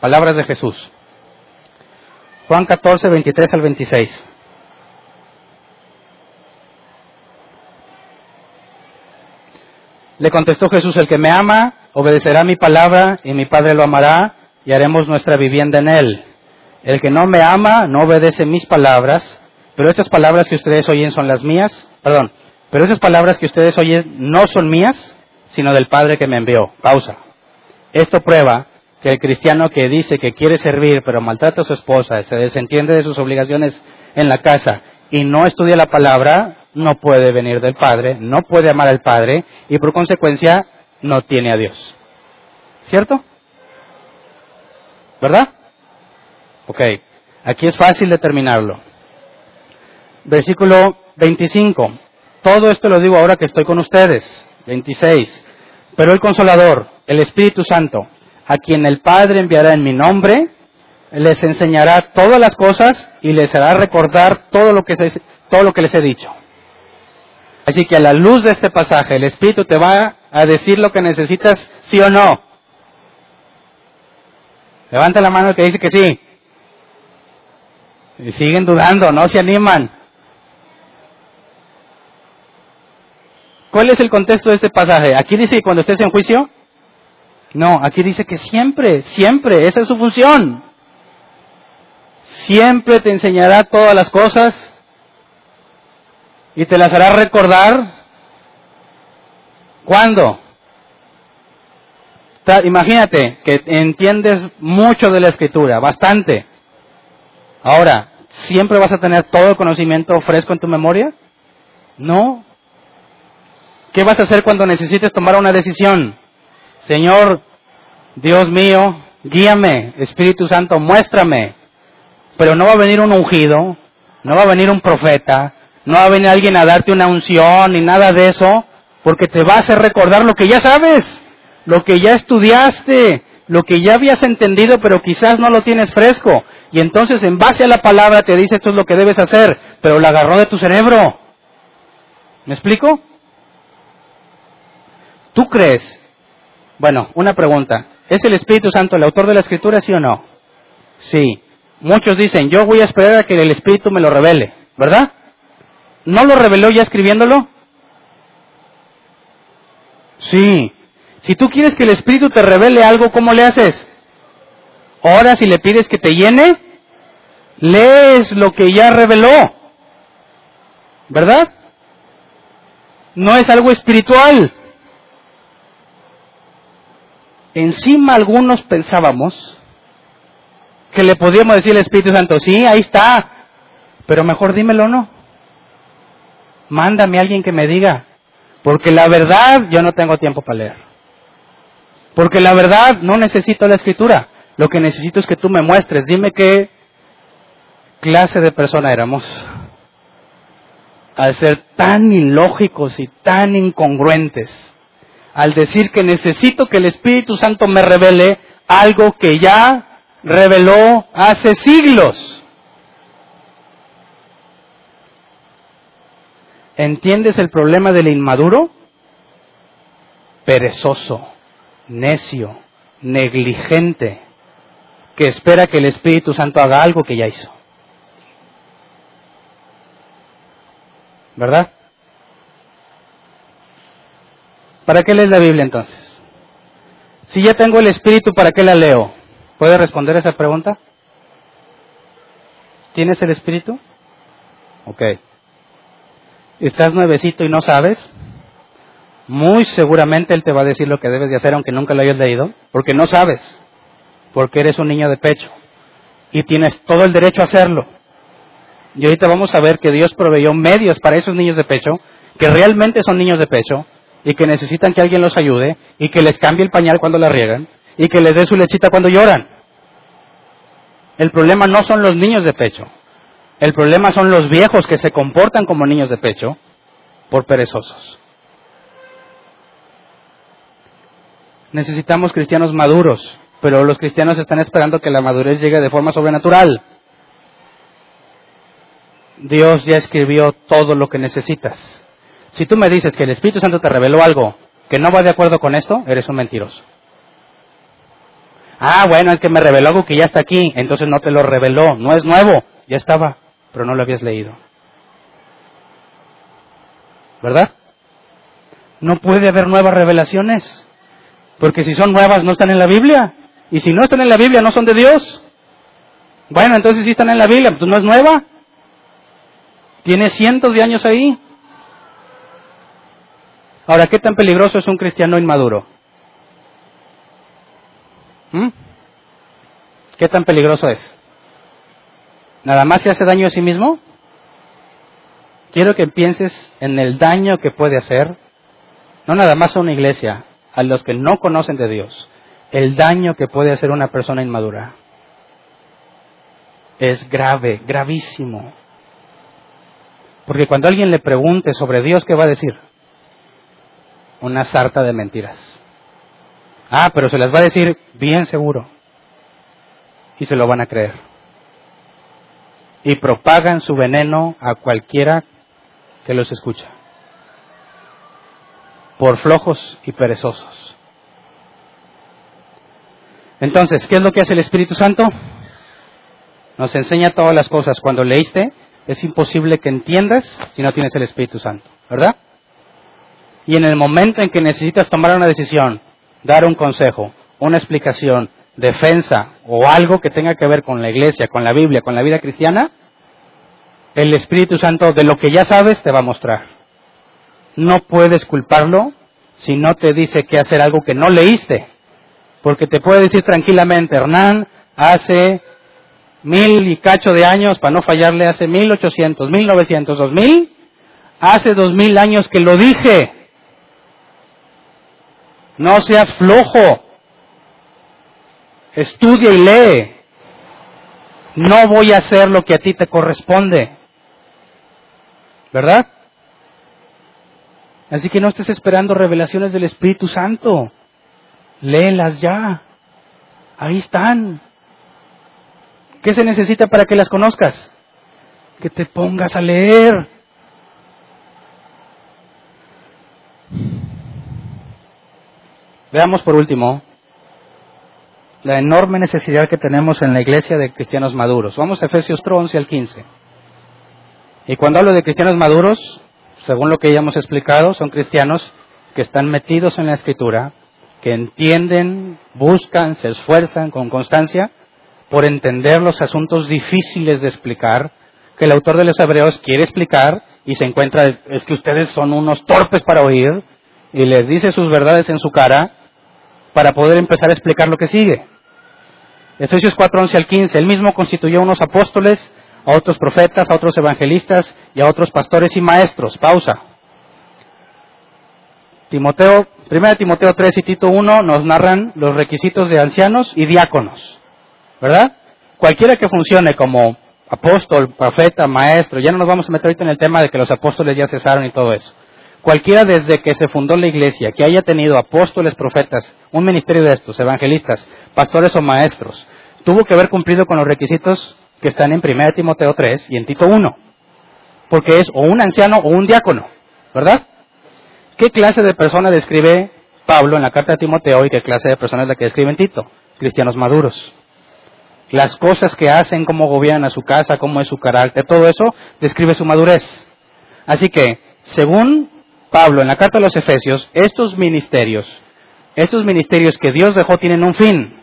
Palabras de Jesús. Juan 14, 23 al 26. Le contestó Jesús, el que me ama, obedecerá mi palabra y mi Padre lo amará y haremos nuestra vivienda en él. El que no me ama no obedece mis palabras, pero estas palabras que ustedes oyen son las mías, perdón, pero esas palabras que ustedes oyen no son mías, sino del Padre que me envió. Pausa. Esto prueba que el cristiano que dice que quiere servir, pero maltrata a su esposa, se desentiende de sus obligaciones en la casa y no estudia la palabra, no puede venir del Padre, no puede amar al Padre y por consecuencia no tiene a Dios. ¿Cierto? ¿Verdad? Ok, aquí es fácil determinarlo. Versículo 25. Todo esto lo digo ahora que estoy con ustedes. 26. Pero el consolador, el Espíritu Santo, a quien el Padre enviará en mi nombre, les enseñará todas las cosas y les hará recordar todo lo que, todo lo que les he dicho. Así que a la luz de este pasaje, el Espíritu te va a decir lo que necesitas, sí o no. Levanta la mano el que dice que sí. Y siguen dudando, no se animan. ¿Cuál es el contexto de este pasaje? Aquí dice que cuando estés en juicio. No, aquí dice que siempre, siempre, esa es su función. Siempre te enseñará todas las cosas y te las hará recordar. ¿Cuándo? Imagínate que entiendes mucho de la escritura, bastante. Ahora, ¿siempre vas a tener todo el conocimiento fresco en tu memoria? No. ¿Qué vas a hacer cuando necesites tomar una decisión? Señor, Dios mío, guíame, Espíritu Santo, muéstrame. Pero no va a venir un ungido, no va a venir un profeta, no va a venir alguien a darte una unción ni nada de eso, porque te va a hacer recordar lo que ya sabes, lo que ya estudiaste, lo que ya habías entendido, pero quizás no lo tienes fresco. Y entonces en base a la palabra te dice esto es lo que debes hacer, pero la agarró de tu cerebro. ¿Me explico? ¿Tú crees? Bueno, una pregunta. ¿Es el Espíritu Santo el autor de la Escritura, sí o no? Sí. Muchos dicen, yo voy a esperar a que el Espíritu me lo revele, ¿verdad? ¿No lo reveló ya escribiéndolo? Sí. Si tú quieres que el Espíritu te revele algo, ¿cómo le haces? Ahora si le pides que te llene, lees lo que ya reveló. ¿Verdad? No es algo espiritual. Encima algunos pensábamos que le podíamos decir al Espíritu Santo, sí, ahí está, pero mejor dímelo no. Mándame a alguien que me diga, porque la verdad yo no tengo tiempo para leer. Porque la verdad no necesito la escritura. Lo que necesito es que tú me muestres. Dime qué clase de persona éramos. Al ser tan ilógicos y tan incongruentes. Al decir que necesito que el Espíritu Santo me revele algo que ya reveló hace siglos. ¿Entiendes el problema del inmaduro? Perezoso, necio, negligente que espera que el Espíritu Santo haga algo que ya hizo. ¿Verdad? ¿Para qué lees la Biblia entonces? Si ya tengo el Espíritu, ¿para qué la leo? ¿Puede responder esa pregunta? ¿Tienes el Espíritu? Ok. ¿Estás nuevecito y no sabes? Muy seguramente Él te va a decir lo que debes de hacer aunque nunca lo hayas leído, porque no sabes porque eres un niño de pecho y tienes todo el derecho a hacerlo. Y ahorita vamos a ver que Dios proveyó medios para esos niños de pecho, que realmente son niños de pecho y que necesitan que alguien los ayude y que les cambie el pañal cuando la riegan y que les dé su lechita cuando lloran. El problema no son los niños de pecho, el problema son los viejos que se comportan como niños de pecho por perezosos. Necesitamos cristianos maduros pero los cristianos están esperando que la madurez llegue de forma sobrenatural. Dios ya escribió todo lo que necesitas. Si tú me dices que el Espíritu Santo te reveló algo que no va de acuerdo con esto, eres un mentiroso. Ah, bueno, es que me reveló algo que ya está aquí, entonces no te lo reveló, no es nuevo, ya estaba, pero no lo habías leído. ¿Verdad? No puede haber nuevas revelaciones, porque si son nuevas no están en la Biblia, y si no están en la Biblia no son de Dios. Bueno, entonces si están en la Biblia, pues no es nueva. Tiene cientos de años ahí. Ahora, ¿qué tan peligroso es un cristiano inmaduro? ¿Mm? ¿Qué tan peligroso es? ¿Nada más se hace daño a sí mismo? Quiero que pienses en el daño que puede hacer, no nada más a una iglesia, a los que no conocen de Dios, el daño que puede hacer una persona inmadura. Es grave, gravísimo. Porque cuando alguien le pregunte sobre Dios, ¿qué va a decir? Una sarta de mentiras. Ah, pero se las va a decir bien seguro. Y se lo van a creer. Y propagan su veneno a cualquiera que los escucha. Por flojos y perezosos. Entonces, ¿qué es lo que hace el Espíritu Santo? Nos enseña todas las cosas. Cuando leíste, es imposible que entiendas si no tienes el Espíritu Santo, ¿verdad? Y en el momento en que necesitas tomar una decisión, dar un consejo, una explicación, defensa o algo que tenga que ver con la iglesia, con la Biblia, con la vida cristiana, el Espíritu Santo de lo que ya sabes te va a mostrar. No puedes culparlo si no te dice que hacer algo que no leíste. Porque te puede decir tranquilamente, Hernán, hace mil y cacho de años, para no fallarle, hace mil ochocientos, mil novecientos, dos mil, hace dos mil años que lo dije. No seas flojo. Estudia y lee. No voy a hacer lo que a ti te corresponde. ¿Verdad? Así que no estés esperando revelaciones del Espíritu Santo. Léelas ya. Ahí están. ¿Qué se necesita para que las conozcas? Que te pongas a leer. Veamos por último la enorme necesidad que tenemos en la iglesia de cristianos maduros. Vamos a Efesios 3, 11 al 15. Y cuando hablo de cristianos maduros, según lo que ya hemos explicado, son cristianos que están metidos en la escritura, que entienden, buscan, se esfuerzan con constancia por entender los asuntos difíciles de explicar, que el autor de los Hebreos quiere explicar y se encuentra, es que ustedes son unos torpes para oír, y les dice sus verdades en su cara para poder empezar a explicar lo que sigue. Efesios 4, 11 al 15, él mismo constituyó unos apóstoles, a otros profetas, a otros evangelistas y a otros pastores y maestros. Pausa. Timoteo, 1 Timoteo 3 y Tito 1 nos narran los requisitos de ancianos y diáconos. ¿verdad? Cualquiera que funcione como apóstol, profeta, maestro, ya no nos vamos a meter ahorita en el tema de que los apóstoles ya cesaron y todo eso. Cualquiera desde que se fundó la iglesia, que haya tenido apóstoles, profetas, un ministerio de estos, evangelistas, pastores o maestros, tuvo que haber cumplido con los requisitos que están en 1 Timoteo 3 y en Tito 1. Porque es o un anciano o un diácono, ¿verdad? ¿Qué clase de persona describe Pablo en la carta de Timoteo y qué clase de persona es la que describe en Tito? Cristianos maduros las cosas que hacen, cómo gobiernan su casa, cómo es su carácter, todo eso describe su madurez. Así que, según Pablo en la carta a los Efesios, estos ministerios, estos ministerios que Dios dejó tienen un fin.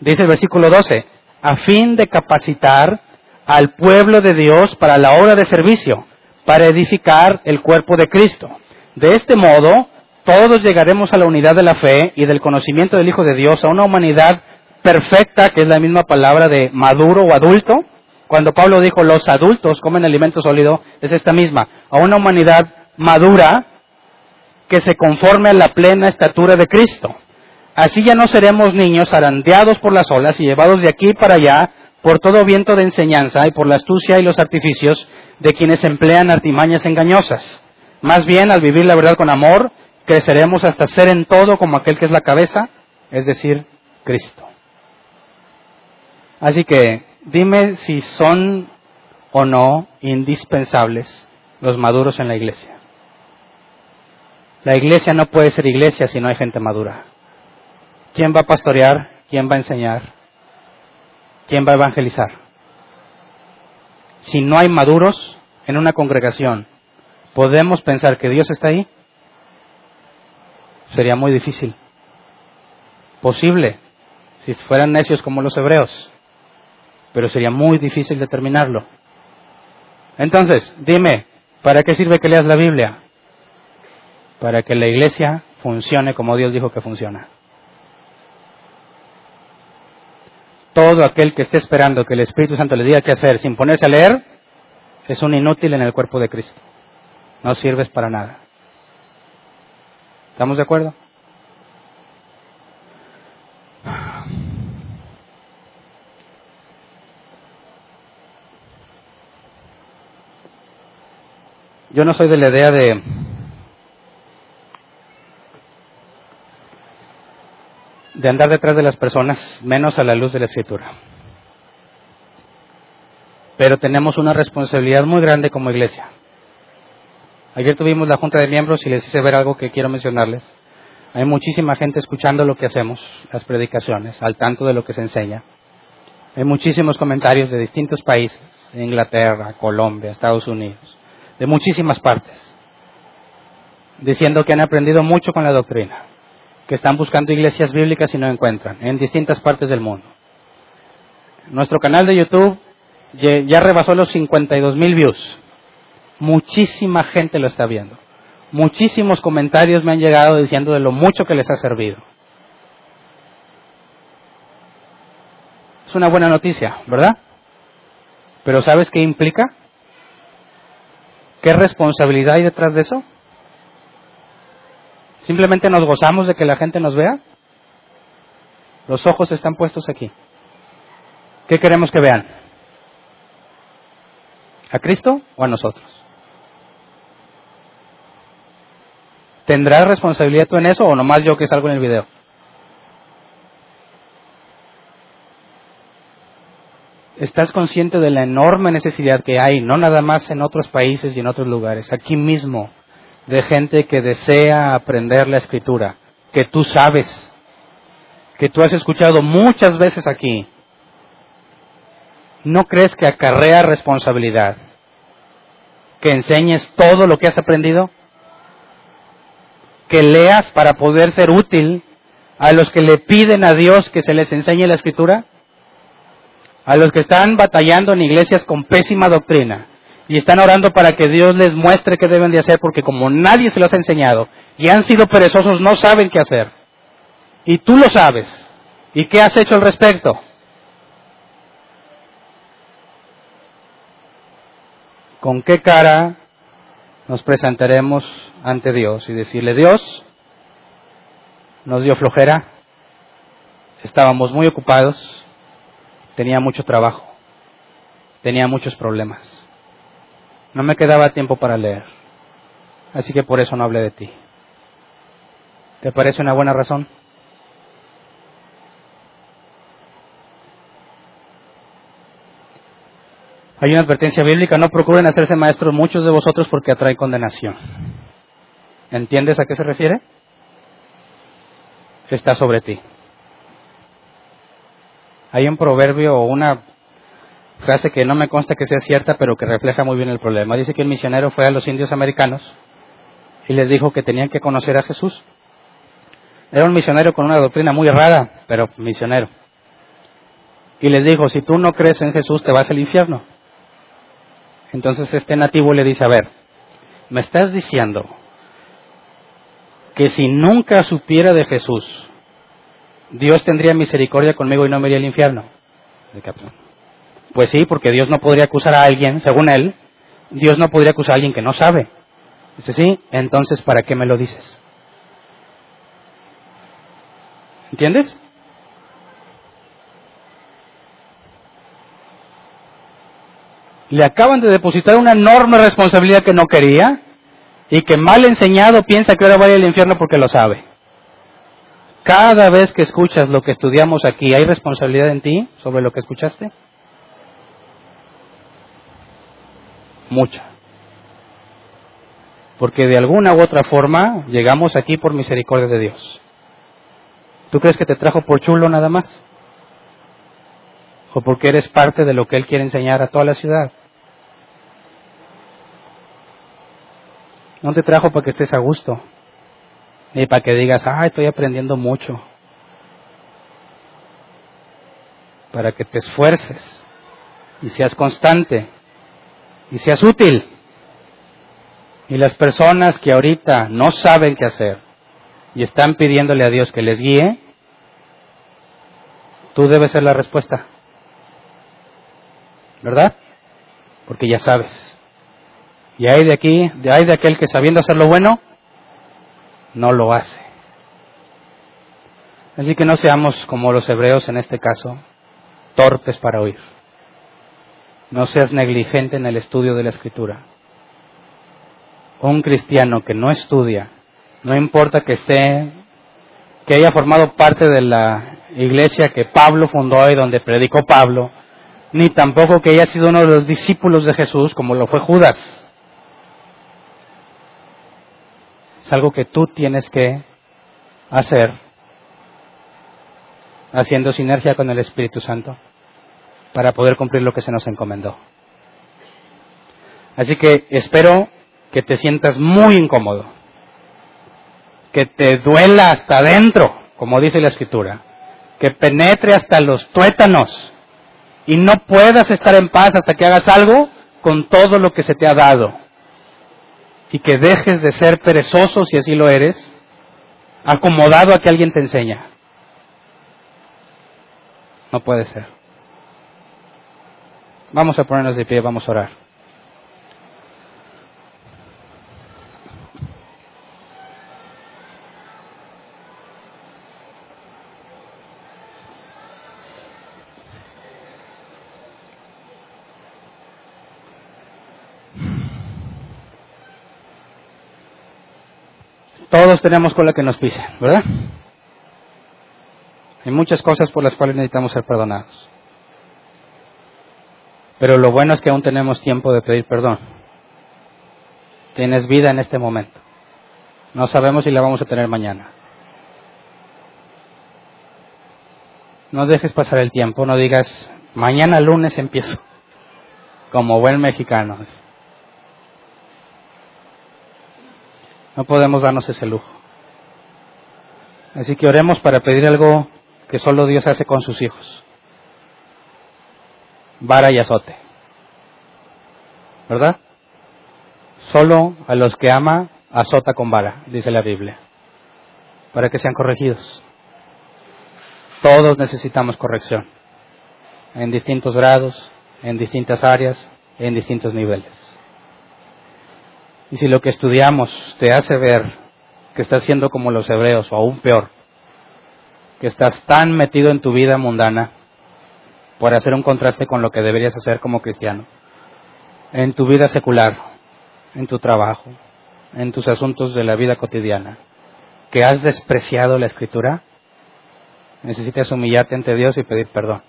Dice el versículo 12, a fin de capacitar al pueblo de Dios para la obra de servicio, para edificar el cuerpo de Cristo. De este modo, todos llegaremos a la unidad de la fe y del conocimiento del Hijo de Dios, a una humanidad perfecta, que es la misma palabra de maduro o adulto, cuando Pablo dijo los adultos comen alimento sólido, es esta misma, a una humanidad madura que se conforme a la plena estatura de Cristo. Así ya no seremos niños arandeados por las olas y llevados de aquí para allá por todo viento de enseñanza y por la astucia y los artificios de quienes emplean artimañas engañosas. Más bien, al vivir la verdad con amor, creceremos hasta ser en todo como aquel que es la cabeza, es decir, Cristo. Así que dime si son o no indispensables los maduros en la iglesia. La iglesia no puede ser iglesia si no hay gente madura. ¿Quién va a pastorear? ¿Quién va a enseñar? ¿Quién va a evangelizar? Si no hay maduros en una congregación, ¿podemos pensar que Dios está ahí? Sería muy difícil. Posible, si fueran necios como los hebreos, pero sería muy difícil determinarlo. Entonces, dime, ¿para qué sirve que leas la Biblia? Para que la iglesia funcione como Dios dijo que funciona. Todo aquel que esté esperando que el Espíritu Santo le diga qué hacer sin ponerse a leer, es un inútil en el cuerpo de Cristo. No sirves para nada. ¿Estamos de acuerdo? Yo no soy de la idea de de andar detrás de las personas, menos a la luz de la escritura. Pero tenemos una responsabilidad muy grande como iglesia. Ayer tuvimos la junta de miembros y les hice ver algo que quiero mencionarles. Hay muchísima gente escuchando lo que hacemos, las predicaciones, al tanto de lo que se enseña. Hay muchísimos comentarios de distintos países, Inglaterra, Colombia, Estados Unidos de muchísimas partes, diciendo que han aprendido mucho con la doctrina, que están buscando iglesias bíblicas y no encuentran, en distintas partes del mundo. Nuestro canal de YouTube ya rebasó los 52 mil views. Muchísima gente lo está viendo. Muchísimos comentarios me han llegado diciendo de lo mucho que les ha servido. Es una buena noticia, ¿verdad? Pero ¿sabes qué implica? ¿Qué responsabilidad hay detrás de eso? ¿Simplemente nos gozamos de que la gente nos vea? Los ojos están puestos aquí. ¿Qué queremos que vean? ¿A Cristo o a nosotros? ¿Tendrás responsabilidad tú en eso o nomás yo que salgo en el video? estás consciente de la enorme necesidad que hay, no nada más en otros países y en otros lugares, aquí mismo, de gente que desea aprender la escritura, que tú sabes, que tú has escuchado muchas veces aquí. ¿No crees que acarrea responsabilidad? ¿Que enseñes todo lo que has aprendido? ¿Que leas para poder ser útil a los que le piden a Dios que se les enseñe la escritura? a los que están batallando en iglesias con pésima doctrina y están orando para que Dios les muestre qué deben de hacer porque como nadie se los ha enseñado y han sido perezosos no saben qué hacer. Y tú lo sabes. ¿Y qué has hecho al respecto? ¿Con qué cara nos presentaremos ante Dios y decirle, Dios, nos dio flojera, estábamos muy ocupados, tenía mucho trabajo, tenía muchos problemas. No me quedaba tiempo para leer, así que por eso no hablé de ti. ¿Te parece una buena razón? Hay una advertencia bíblica, no procuren hacerse maestros muchos de vosotros porque atrae condenación. ¿Entiendes a qué se refiere? Está sobre ti. Hay un proverbio o una frase que no me consta que sea cierta, pero que refleja muy bien el problema. Dice que un misionero fue a los indios americanos y les dijo que tenían que conocer a Jesús. Era un misionero con una doctrina muy errada, pero misionero. Y les dijo, si tú no crees en Jesús, te vas al infierno. Entonces este nativo le dice, a ver, me estás diciendo que si nunca supiera de Jesús, Dios tendría misericordia conmigo y no me iría al infierno. Pues sí, porque Dios no podría acusar a alguien, según él, Dios no podría acusar a alguien que no sabe. Dice, sí, entonces ¿para qué me lo dices? ¿Entiendes? Le acaban de depositar una enorme responsabilidad que no quería y que mal enseñado piensa que ahora va a ir al infierno porque lo sabe. Cada vez que escuchas lo que estudiamos aquí, ¿hay responsabilidad en ti sobre lo que escuchaste? Mucha. Porque de alguna u otra forma llegamos aquí por misericordia de Dios. ¿Tú crees que te trajo por chulo nada más? ¿O porque eres parte de lo que Él quiere enseñar a toda la ciudad? No te trajo para que estés a gusto, ni para que digas, ah, estoy aprendiendo mucho. Para que te esfuerces y seas constante y seas útil. Y las personas que ahorita no saben qué hacer y están pidiéndole a Dios que les guíe, tú debes ser la respuesta. ¿Verdad? Porque ya sabes. Y hay de aquí, hay de aquel que sabiendo hacer lo bueno, no lo hace. Así que no seamos como los hebreos en este caso, torpes para oír. No seas negligente en el estudio de la escritura. Un cristiano que no estudia, no importa que esté, que haya formado parte de la iglesia que Pablo fundó y donde predicó Pablo, ni tampoco que haya sido uno de los discípulos de Jesús como lo fue Judas. Es algo que tú tienes que hacer haciendo sinergia con el Espíritu Santo para poder cumplir lo que se nos encomendó. Así que espero que te sientas muy incómodo, que te duela hasta adentro, como dice la Escritura, que penetre hasta los tuétanos y no puedas estar en paz hasta que hagas algo con todo lo que se te ha dado y que dejes de ser perezoso, si así lo eres, acomodado a que alguien te enseña. No puede ser. Vamos a ponernos de pie, vamos a orar. Todos tenemos cola que nos pise, ¿verdad? Hay muchas cosas por las cuales necesitamos ser perdonados. Pero lo bueno es que aún tenemos tiempo de pedir perdón. Tienes vida en este momento. No sabemos si la vamos a tener mañana. No dejes pasar el tiempo, no digas, mañana lunes empiezo, como buen mexicano. No podemos darnos ese lujo. Así que oremos para pedir algo que solo Dios hace con sus hijos. Vara y azote. ¿Verdad? Solo a los que ama azota con vara, dice la Biblia, para que sean corregidos. Todos necesitamos corrección, en distintos grados, en distintas áreas, en distintos niveles. Y si lo que estudiamos te hace ver que estás siendo como los hebreos o aún peor, que estás tan metido en tu vida mundana por hacer un contraste con lo que deberías hacer como cristiano, en tu vida secular, en tu trabajo, en tus asuntos de la vida cotidiana, que has despreciado la escritura, necesitas humillarte ante Dios y pedir perdón.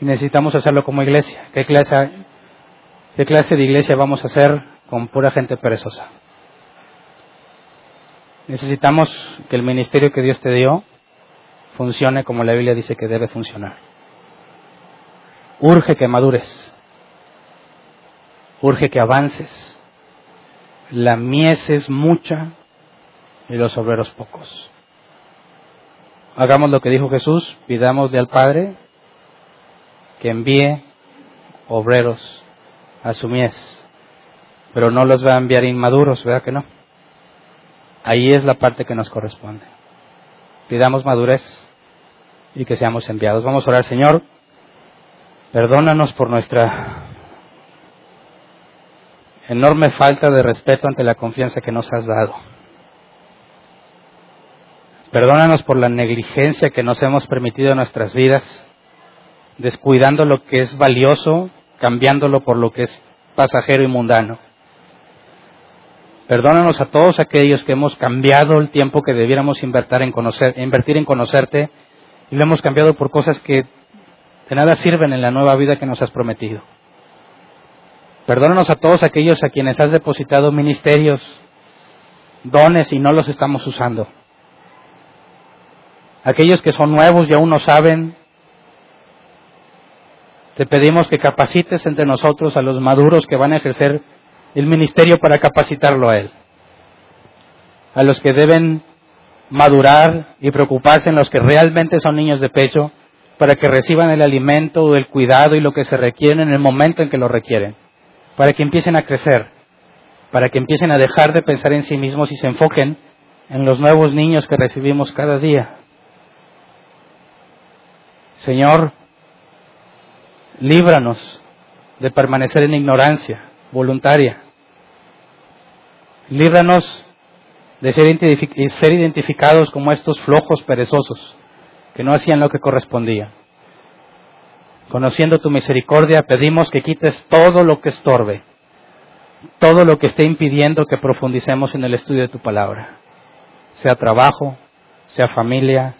Necesitamos hacerlo como iglesia. ¿Qué clase, ¿Qué clase de iglesia vamos a hacer con pura gente perezosa? Necesitamos que el ministerio que Dios te dio funcione como la Biblia dice que debe funcionar. Urge que madures. Urge que avances. La mies es mucha y los obreros pocos. Hagamos lo que dijo Jesús, pidámosle al Padre que envíe obreros a su mies, pero no los va a enviar inmaduros, ¿verdad que no? Ahí es la parte que nos corresponde. Pidamos madurez y que seamos enviados. Vamos a orar, Señor, perdónanos por nuestra enorme falta de respeto ante la confianza que nos has dado. Perdónanos por la negligencia que nos hemos permitido en nuestras vidas descuidando lo que es valioso, cambiándolo por lo que es pasajero y mundano. Perdónanos a todos aquellos que hemos cambiado el tiempo que debiéramos invertir en, conocer, invertir en conocerte y lo hemos cambiado por cosas que De nada sirven en la nueva vida que nos has prometido. Perdónanos a todos aquellos a quienes has depositado ministerios, dones y no los estamos usando. Aquellos que son nuevos y aún no saben, te pedimos que capacites entre nosotros a los maduros que van a ejercer el ministerio para capacitarlo a Él. A los que deben madurar y preocuparse en los que realmente son niños de pecho para que reciban el alimento, el cuidado y lo que se requiere en el momento en que lo requieren, para que empiecen a crecer, para que empiecen a dejar de pensar en sí mismos y se enfoquen en los nuevos niños que recibimos cada día. Señor, líbranos de permanecer en ignorancia voluntaria. Líbranos de ser identificados como estos flojos perezosos que no hacían lo que correspondía. Conociendo tu misericordia, pedimos que quites todo lo que estorbe, todo lo que esté impidiendo que profundicemos en el estudio de tu palabra, sea trabajo, sea familia,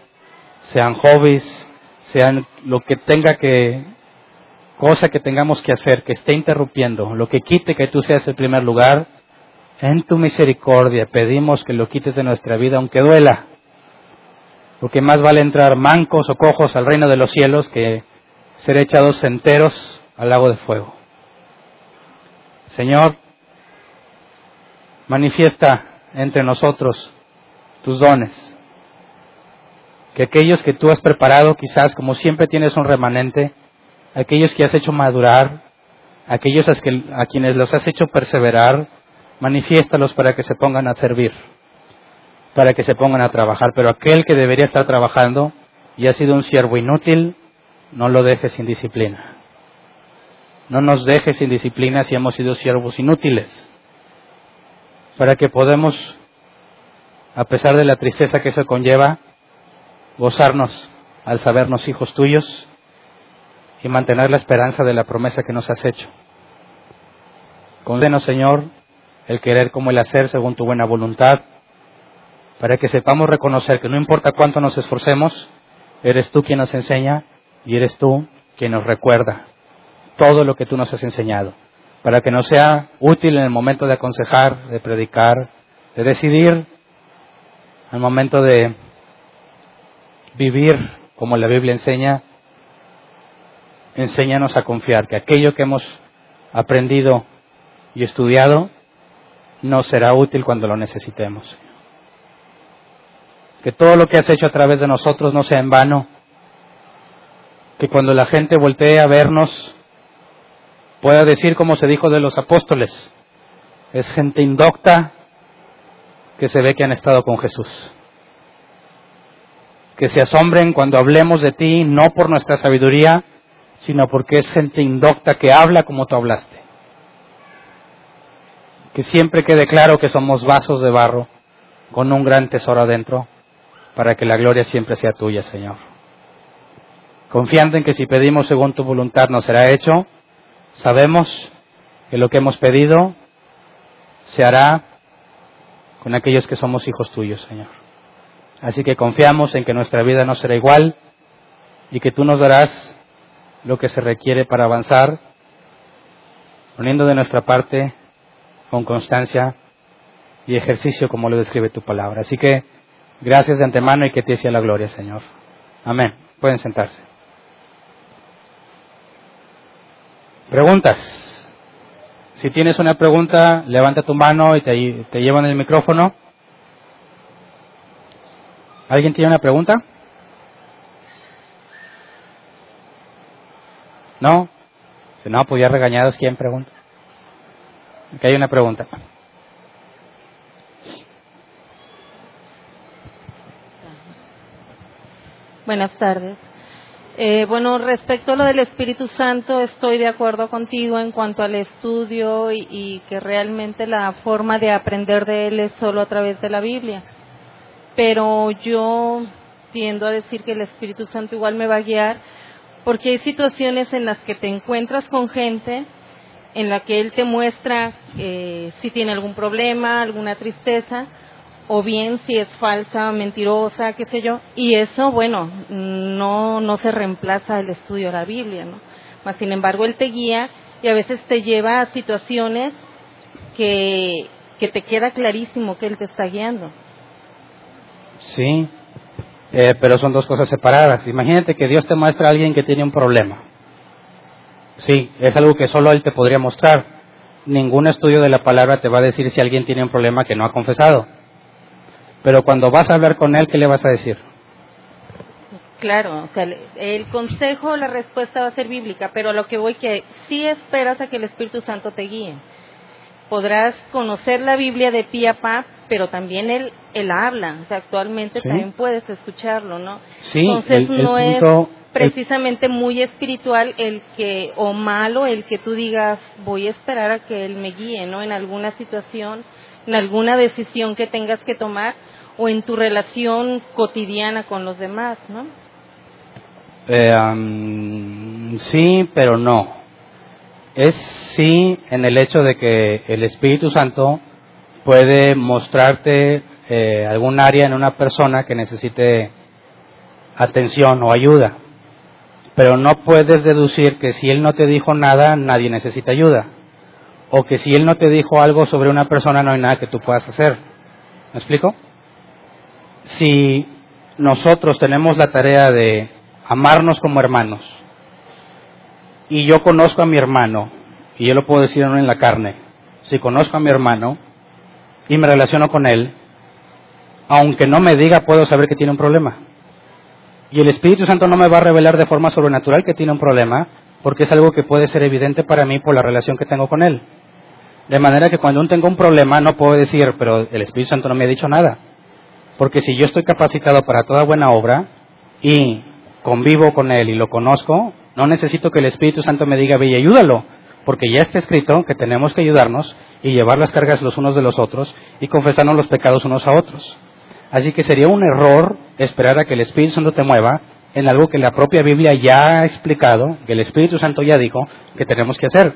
sean hobbies, sean lo que tenga que, cosa que tengamos que hacer, que esté interrumpiendo, lo que quite que tú seas el primer lugar, en tu misericordia pedimos que lo quites de nuestra vida, aunque duela, porque más vale entrar mancos o cojos al reino de los cielos que ser echados enteros al lago de fuego. Señor, manifiesta entre nosotros tus dones. Que aquellos que tú has preparado, quizás como siempre tienes un remanente, aquellos que has hecho madurar, aquellos a, quienes los has hecho perseverar, manifiéstalos para que se pongan a servir, para que se pongan a trabajar. Pero aquel que debería estar trabajando y ha sido un siervo inútil, no lo dejes sin disciplina. No nos dejes sin disciplina si hemos sido siervos inútiles, para que podamos, a pesar de la tristeza que eso conlleva, gozarnos al sabernos hijos tuyos y mantener la esperanza de la promesa que nos has hecho. Concédenos, Señor, el querer como el hacer según tu buena voluntad, para que sepamos reconocer que no importa cuánto nos esforcemos, eres tú quien nos enseña y eres tú quien nos recuerda todo lo que tú nos has enseñado, para que nos sea útil en el momento de aconsejar, de predicar, de decidir, el momento de vivir como la Biblia enseña, enséñanos a confiar que aquello que hemos aprendido y estudiado no será útil cuando lo necesitemos. Que todo lo que has hecho a través de nosotros no sea en vano. Que cuando la gente voltee a vernos pueda decir como se dijo de los apóstoles, es gente indocta que se ve que han estado con Jesús. Que se asombren cuando hablemos de ti, no por nuestra sabiduría, sino porque es gente indocta que habla como tú hablaste que siempre quede claro que somos vasos de barro con un gran tesoro adentro, para que la gloria siempre sea tuya, Señor. Confiando en que si pedimos según tu voluntad nos será hecho, sabemos que lo que hemos pedido se hará con aquellos que somos hijos tuyos, Señor. Así que confiamos en que nuestra vida no será igual y que tú nos darás lo que se requiere para avanzar, poniendo de nuestra parte con constancia y ejercicio como lo describe tu palabra. Así que gracias de antemano y que te sea la gloria, Señor. Amén. Pueden sentarse. Preguntas. Si tienes una pregunta, levanta tu mano y te, llevan el micrófono. ¿Alguien tiene una pregunta? ¿No? Si no, pues ya regañados, ¿quién pregunta? Aquí hay una pregunta. Buenas tardes. Eh, bueno, respecto a lo del Espíritu Santo, estoy de acuerdo contigo en cuanto al estudio y, y, que realmente la forma de aprender de él es solo a través de la Biblia. Pero yo tiendo a decir que el Espíritu Santo igual me va a guiar porque hay situaciones en las que te encuentras con gente en la que Él te muestra eh, si tiene algún problema, alguna tristeza, o bien si es falsa, mentirosa, qué sé yo, y eso, bueno, no, no se reemplaza el estudio de la Biblia, ¿no? Mas, sin embargo, él te guía y a veces te lleva a situaciones que, que te queda clarísimo que él te está guiando. Sí, eh, pero son dos cosas separadas. Imagínate que Dios te muestra a alguien que tiene un problema. Sí, es algo que solo Él te podría mostrar. Ningún estudio de la palabra te va a decir si alguien tiene un problema que no ha confesado. Pero cuando vas a hablar con Él, ¿qué le vas a decir? Claro, o sea, el consejo, la respuesta va a ser bíblica, pero lo que voy que sí esperas a que el Espíritu Santo te guíe. Podrás conocer la Biblia de pie a pa, pero también él, él habla, o sea, actualmente también puedes escucharlo, ¿no? Sí, Entonces no es precisamente muy espiritual el que, o malo el que tú digas, voy a esperar a que él me guíe, ¿no? En alguna situación, en alguna decisión que tengas que tomar, o en tu relación cotidiana con los demás, ¿no? Eh, sí, pero no. Es sí en el hecho de que el Espíritu Santo puede mostrarte eh, algún área en una persona que necesite atención o ayuda. Pero no puedes deducir que si Él no te dijo nada, nadie necesita ayuda. O que si Él no te dijo algo sobre una persona, no hay nada que tú puedas hacer. ¿Me explico? Si nosotros tenemos la tarea de amarnos como hermanos, y yo conozco a mi hermano, y yo lo puedo decir en la carne, si conozco a mi hermano y me relaciono con él, aunque no me diga, puedo saber que tiene un problema. Y el Espíritu Santo no me va a revelar de forma sobrenatural que tiene un problema, porque es algo que puede ser evidente para mí por la relación que tengo con él. De manera que cuando tengo un problema no puedo decir, pero el Espíritu Santo no me ha dicho nada. Porque si yo estoy capacitado para toda buena obra y convivo con Él y lo conozco, no necesito que el Espíritu Santo me diga, ve y ayúdalo, porque ya está escrito que tenemos que ayudarnos y llevar las cargas los unos de los otros y confesarnos los pecados unos a otros. Así que sería un error esperar a que el Espíritu Santo te mueva en algo que la propia Biblia ya ha explicado, que el Espíritu Santo ya dijo que tenemos que hacer.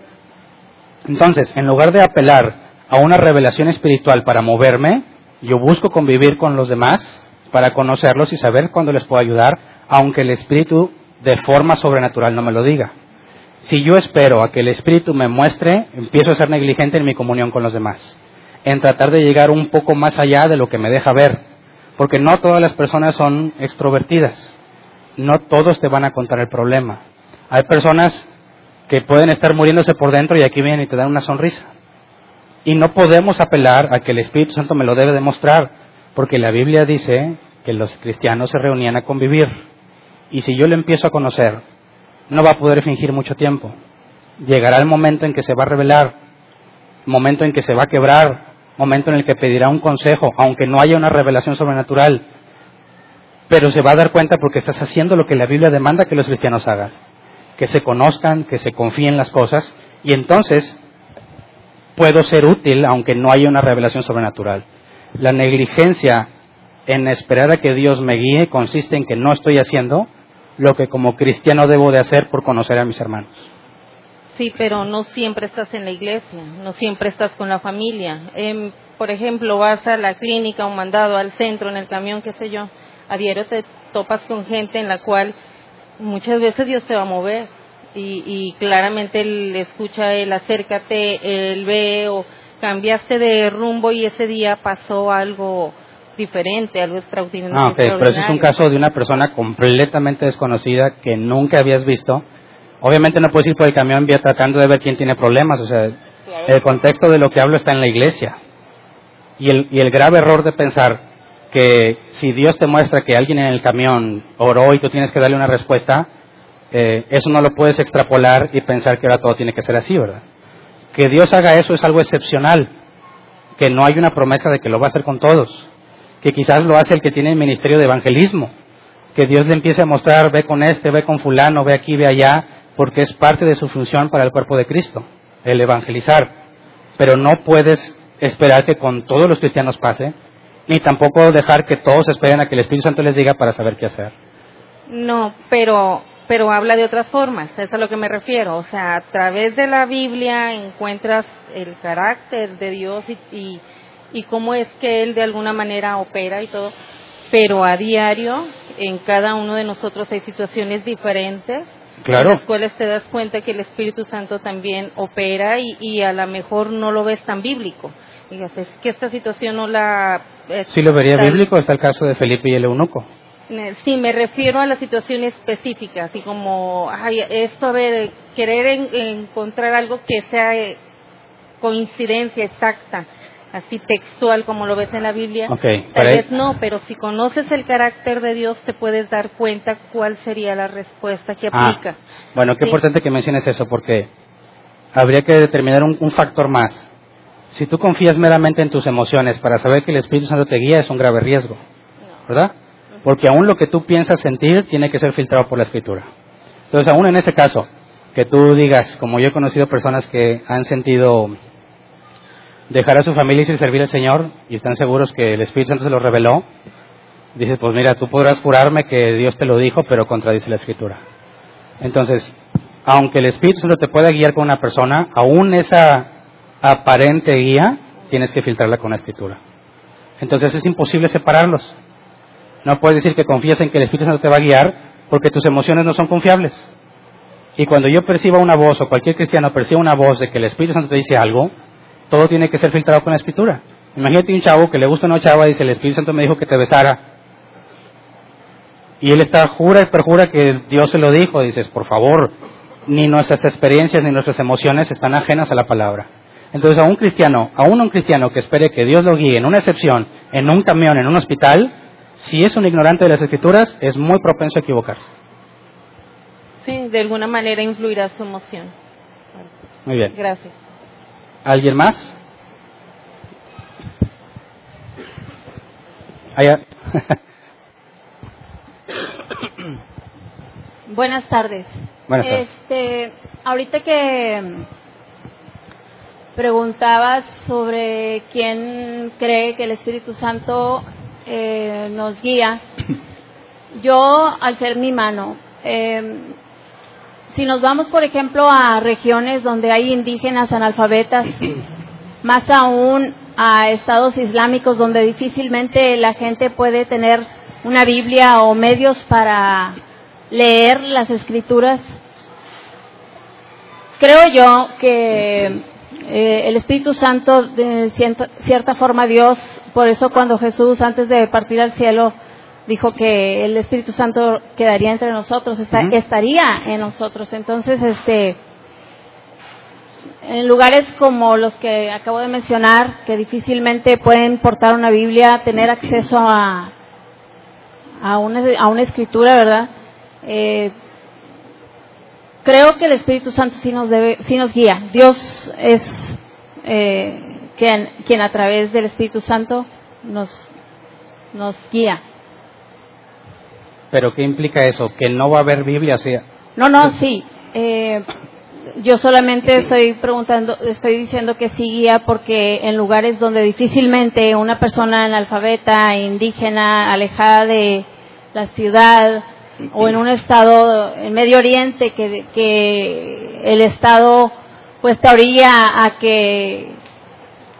Entonces, en lugar de apelar a una revelación espiritual para moverme, yo busco convivir con los demás para conocerlos y saber cuándo les puedo ayudar, aunque el Espíritu de forma sobrenatural no me lo diga. Si yo espero a que el Espíritu me muestre, empiezo a ser negligente en mi comunión con los demás, en tratar de llegar un poco más allá de lo que me deja ver, porque no todas las personas son extrovertidas, no todos te van a contar el problema. Hay personas que pueden estar muriéndose por dentro y aquí vienen y te dan una sonrisa. Y no podemos apelar a que el Espíritu Santo me lo debe demostrar, porque la Biblia dice que los cristianos se reunían a convivir. Y si yo le empiezo a conocer, no va a poder fingir mucho tiempo. Llegará el momento en que se va a revelar, momento en que se va a quebrar, momento en el que pedirá un consejo, aunque no haya una revelación sobrenatural. Pero se va a dar cuenta porque estás haciendo lo que la Biblia demanda que los cristianos hagan. Que se conozcan, que se confíen las cosas, y entonces puedo ser útil aunque no haya una revelación sobrenatural. La negligencia en esperar a que Dios me guíe consiste en que no estoy haciendo lo que como cristiano debo de hacer por conocer a mis hermanos. Sí, pero no siempre estás en la iglesia, no siempre estás con la familia. Em, por ejemplo, vas a la clínica, un mandado, al centro, en el camión, qué sé yo. A diario te topas con gente en la cual muchas veces Dios te va a mover y, claramente él escucha, él acércate, él ve o cambiaste de rumbo y ese día pasó algo diferente, algo extraordinario. Ah, pero ese es un caso de una persona completamente desconocida que nunca habías visto. Obviamente no puedes ir por el camión vía tratando de ver quién tiene problemas, o sea, el contexto de lo que hablo está en la iglesia. Y el, y el grave error de pensar que si Dios te muestra que alguien en el camión oró y tú tienes que darle una respuesta, eh, eso no lo puedes extrapolar y pensar que ahora todo tiene que ser así, ¿verdad? Que Dios haga eso es algo excepcional, que no hay una promesa de que lo va a hacer con todos que quizás lo hace el que tiene el ministerio de evangelismo, que Dios le empiece a mostrar, ve con este, ve con fulano, ve aquí, ve allá, porque es parte de su función para el cuerpo de Cristo, el evangelizar. Pero no puedes esperar que con todos los cristianos pase, ni tampoco dejar que todos esperen a que el Espíritu Santo les diga para saber qué hacer. No, pero pero habla de otras formas, es a lo que me refiero. O sea, a través de la Biblia encuentras el carácter de Dios y, y y cómo es que Él de alguna manera opera y todo, pero a diario en cada uno de nosotros hay situaciones diferentes Claro. en las cuales te das cuenta que el Espíritu Santo también opera y, y a lo mejor no lo ves tan bíblico. Digas, es que esta situación no la... eh, Si lo vería tal- bíblico, está el caso de Felipe y el eunuco. Sí, me refiero a la situación específica, así como, ay, esto, a ver, querer en- encontrar algo que sea eh, coincidencia exacta, así textual como lo ves en la Biblia. Tal vez no, pero si conoces el carácter de Dios te puedes dar cuenta cuál sería la respuesta que Ah, aplica. bueno, qué Sí. importante que menciones eso, porque habría que determinar un, un factor más. Si tú confías meramente en tus emociones para saber que el Espíritu Santo te guía, es un grave riesgo, ¿verdad? Porque aún lo que tú piensas sentir tiene que ser filtrado por la Escritura. Entonces, aún en ese caso, que tú digas, como yo he conocido personas que han sentido dejar a su familia y servir al Señor y están seguros que el Espíritu Santo se lo reveló, dices, pues mira, tú podrás jurarme que Dios te lo dijo, pero contradice la Escritura. Entonces, aunque el Espíritu Santo te pueda guiar con una persona, aún esa aparente guía tienes que filtrarla con la Escritura. Entonces es imposible separarlos. No puedes decir que confías en que el Espíritu Santo te va a guiar porque tus emociones no son confiables. Y cuando yo perciba una voz o cualquier cristiano perciba una voz de que el Espíritu Santo te dice algo, todo tiene que ser filtrado con la Escritura. Imagínate un chavo que le gusta una chava y dice, el Espíritu Santo me dijo que te besara. Y él está, jura y perjura que Dios se lo dijo. Dices, por favor, ni nuestras experiencias ni nuestras emociones están ajenas a la palabra. Entonces, a un cristiano, aún a un cristiano que espere que Dios lo guíe en una excepción, en un camión, en un hospital, si es un ignorante de las escrituras, es muy propenso a equivocarse. Sí, de alguna manera influirá su emoción. Muy bien. Gracias. ¿Alguien más? Allá. Buenas tardes. Buenas tardes. Este, ahorita que mm, preguntabas sobre quién cree que el Espíritu Santo eh, nos guía, yo al ser mi mano, eh, si nos vamos por ejemplo a regiones donde hay indígenas analfabetas, más aún a estados islámicos donde difícilmente la gente puede tener una Biblia o medios para leer las escrituras, creo yo que eh, el Espíritu Santo, de cierta, cierta forma Dios, por eso cuando Jesús antes de partir al cielo dijo que el Espíritu Santo quedaría entre nosotros, está- estaría en nosotros. Entonces, este, en lugares como los que acabo de mencionar, que difícilmente pueden portar una Biblia, tener acceso a, a, una, a una escritura, ¿verdad? Eh, creo que el Espíritu Santo sí nos, debe, sí nos guía. Dios es eh, quien, quien a través del Espíritu Santo nos, nos guía. ¿Pero qué implica eso? Que no va a haber Biblia. Sea, No, no, sí. Eh, yo solamente estoy preguntando, estoy diciendo que sí guía porque en lugares donde difícilmente una persona analfabeta, indígena, alejada de la ciudad o en un estado en Medio Oriente que, que el estado pues te orilla a que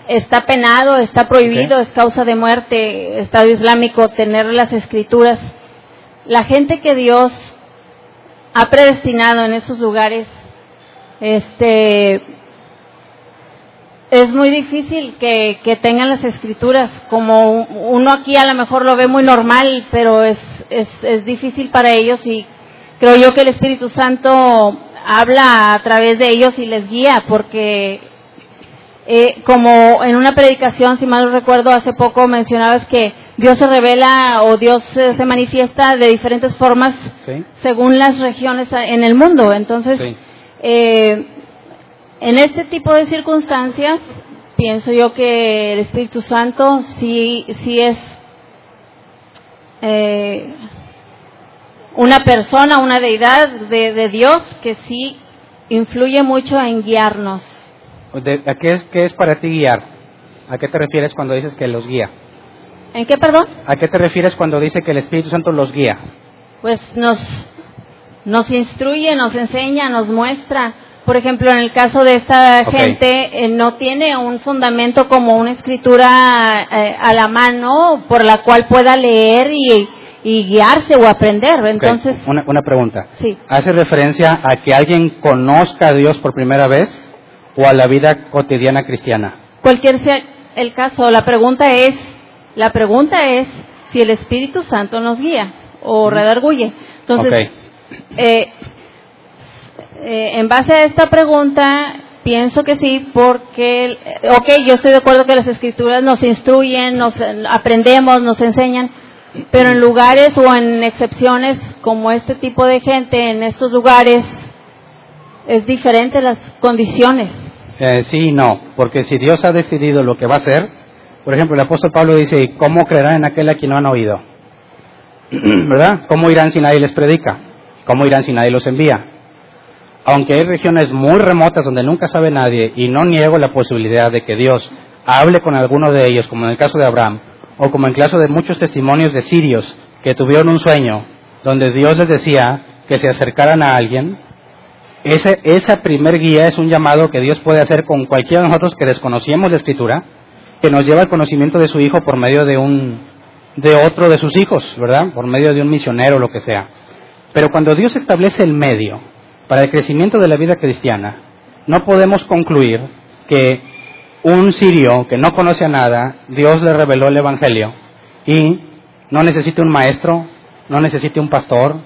está penado, está prohibido, es causa de muerte, estado islámico tener las escrituras. La gente que Dios ha predestinado en esos lugares, este, es muy difícil que, que tengan las escrituras. Como uno aquí a lo mejor lo ve muy normal, pero es, es, es difícil para ellos y creo yo que el Espíritu Santo habla a través de ellos y les guía, porque eh, como en una predicación, si mal no recuerdo, hace poco mencionabas que Dios se revela o Dios eh, se manifiesta de diferentes formas ¿sí? según las regiones en el mundo. Entonces, Sí. eh, en este tipo de circunstancias, pienso yo que el Espíritu Santo sí, sí es eh, una persona, una deidad de, de Dios que sí influye mucho en guiarnos. De- ¿a qué, es, ¿Qué es para ti guiar? ¿A qué te refieres cuando dices que los guía? ¿En qué, perdón? ¿A qué te refieres cuando dice que el Espíritu Santo los guía? Pues nos, nos instruye, nos enseña, nos muestra por ejemplo, en el caso de esta gente, eh, no tiene un fundamento como una escritura eh, a la mano por la cual pueda leer y, y guiarse o aprender. Entonces, una, una pregunta. sí. ¿Hace referencia a que alguien conozca a Dios por primera vez o a la vida cotidiana cristiana? Cualquier sea el caso, la pregunta es, la pregunta es si el Espíritu Santo nos guía o redarguye. Entonces, eh, eh, en base a esta pregunta, pienso que sí, porque, ok, yo estoy de acuerdo que las escrituras nos instruyen, nos aprendemos, nos enseñan, pero en lugares o en excepciones como este tipo de gente, en estos lugares, es diferente las condiciones. Eh, sí y no, porque si Dios ha decidido lo que va a hacer, por ejemplo, el apóstol Pablo dice, "¿Y ¿cómo creerán en aquel a quien no han oído? ¿Verdad? ¿Cómo irán si nadie les predica? ¿Cómo irán si nadie los envía? Aunque hay regiones muy remotas donde nunca sabe nadie, y no niego la posibilidad de que Dios hable con alguno de ellos, como en el caso de Abraham, o como en el caso de muchos testimonios de sirios que tuvieron un sueño donde Dios les decía que se acercaran a alguien, ese, esa primer guía es un llamado que Dios puede hacer con cualquiera de nosotros que desconocíamos la escritura, que nos lleva al conocimiento de su hijo por medio de un, de otro de sus hijos, ¿verdad? Por medio de un misionero o lo que sea. Pero cuando Dios establece el medio para el crecimiento de la vida cristiana, no podemos concluir que un sirio que no conoce a nada, Dios le reveló el Evangelio y no necesita un maestro, no necesita un pastor,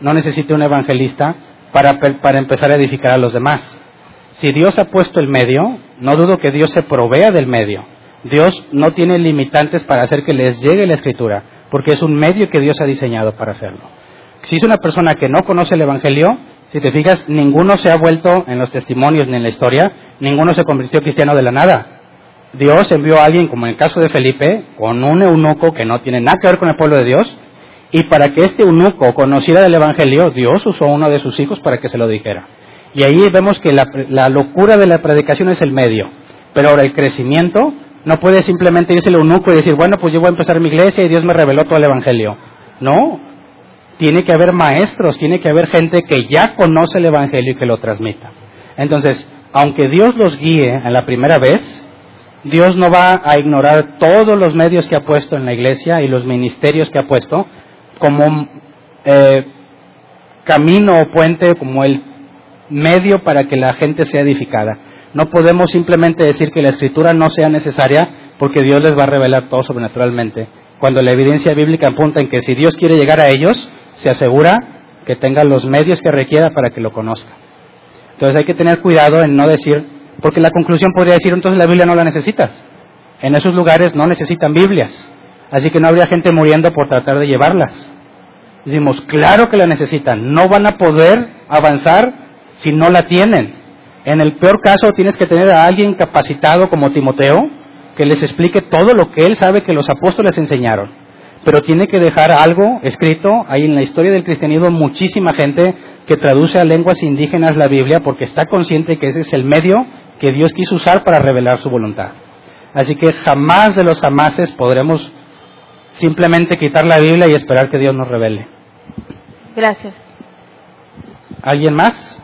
no necesita un evangelista para, para empezar a edificar a los demás. Si Dios ha puesto el medio, no dudo que Dios se provea del medio. Dios no tiene limitantes para hacer que les llegue la escritura, porque es un medio que Dios ha diseñado para hacerlo. Si es una persona que no conoce el Evangelio, si te fijas, ninguno se ha vuelto en los testimonios ni en la historia, ninguno se convirtió cristiano de la nada. Dios envió a alguien, como en el caso de Felipe, con un eunuco que no tiene nada que ver con el pueblo de Dios, y para que este eunuco conociera del Evangelio, Dios usó uno de sus hijos para que se lo dijera. Y ahí vemos que la, la locura de la predicación es el medio, pero ahora el crecimiento no puede simplemente irse el eunuco y decir, bueno, pues yo voy a empezar mi iglesia y Dios me reveló todo el Evangelio. No, tiene que haber maestros, tiene que haber gente que ya conoce el Evangelio y que lo transmita. Entonces, aunque Dios los guíe en la primera vez, Dios no va a ignorar todos los medios que ha puesto en la iglesia y los ministerios que ha puesto como eh, camino o puente, como el medio para que la gente sea edificada. No podemos simplemente decir que la escritura no sea necesaria porque Dios les va a revelar todo sobrenaturalmente. Cuando la evidencia bíblica apunta en que si Dios quiere llegar a ellos, se asegura que tenga los medios que requiera para que lo conozca. Entonces hay que tener cuidado en no decir, porque la conclusión podría decir, entonces la Biblia no la necesitas. En esos lugares no necesitan Biblias, así que no habría gente muriendo por tratar de llevarlas. Decimos, claro que la necesitan, no van a poder avanzar si no la tienen. En el peor caso tienes que tener a alguien capacitado como Timoteo que les explique todo lo que él sabe que los apóstoles enseñaron. Pero tiene que dejar algo escrito. Hay en la historia del cristianismo muchísima gente que traduce a lenguas indígenas la Biblia porque está consciente que ese es el medio que Dios quiso usar para revelar su voluntad. Así que jamás de los jamases podremos simplemente quitar la Biblia y esperar que Dios nos revele. Gracias. ¿Alguien más?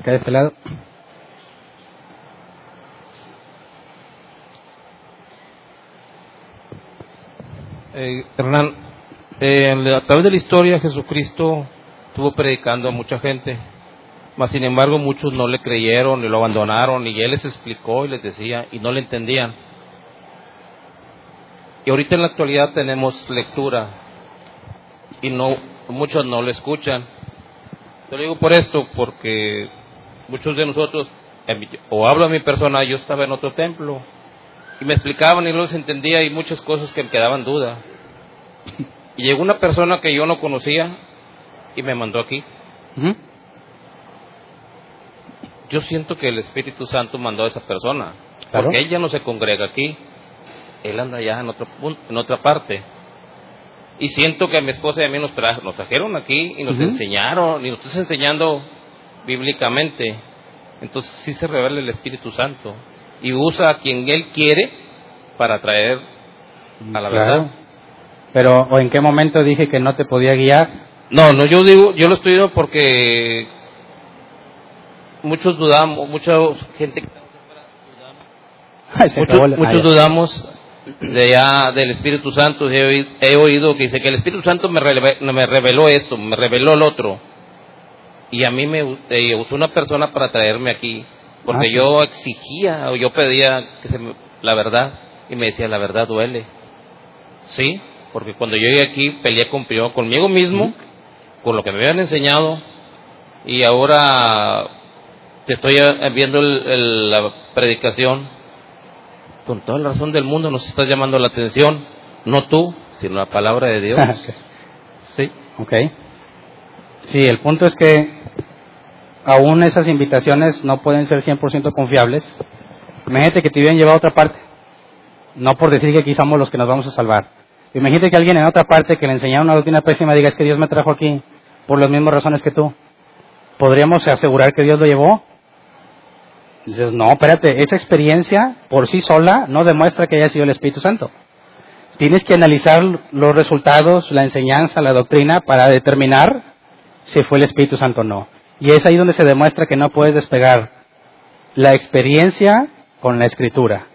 Acá de este lado. Eh, Hernán, eh, a través de la historia Jesucristo estuvo predicando a mucha gente, mas sin embargo muchos no le creyeron y lo abandonaron y él les explicó y les decía y no le entendían. Y ahorita en la actualidad tenemos lectura y no muchos no lo escuchan. Te lo digo por esto, porque muchos de nosotros, o hablo a mi persona, yo estaba en otro templo y me explicaban y los entendía y muchas cosas que me quedaban duda. Y llegó una persona que yo no conocía y me mandó aquí. Yo siento que el Espíritu Santo mandó a esa persona, Claro. porque ella no se congrega aquí, él anda allá en, otro punto, en otra parte. Y siento que a mi esposa y a mí nos, tra- nos trajeron aquí y nos enseñaron, y nos estás enseñando bíblicamente. Entonces sí se revela el Espíritu Santo y usa a quien Él quiere para traer a la Claro. verdad. Pero ¿o en qué momento dije que no te podía guiar? No, no, yo digo, yo lo estoy diciendo porque muchos dudamos, mucha gente Ay, muchos, muchos dudamos de ya del Espíritu Santo. He, oí- he oído que dice que el Espíritu Santo me, releve- me reveló esto, me reveló el otro. Y a mí me eh, usó una persona para traerme aquí, porque Ah, sí. yo exigía o yo pedía que se me- la verdad y me decía la verdad duele. Sí, porque cuando yo llegué aquí peleé con, conmigo mismo, con lo que me habían enseñado y ahora te estoy eh, viendo el- el- la predicación con toda la razón del mundo nos estás llamando la atención, no tú, sino la palabra de Dios. Sí. Ok. Sí, el punto es que aún esas invitaciones no pueden ser 100% confiables. Imagínate que te hubieran llevado a otra parte. No por decir que aquí somos los que nos vamos a salvar. Imagínate que alguien en otra parte que le enseñaron una doctrina pésima diga es que Dios me trajo aquí por las mismas razones que tú. ¿Podríamos asegurar que Dios lo llevó? Dices, no, espérate, esa experiencia por sí sola no demuestra que haya sido el Espíritu Santo. Tienes que analizar los resultados, la enseñanza, la doctrina para determinar si fue el Espíritu Santo o no. Y es ahí donde se demuestra que no puedes despegar la experiencia con la escritura.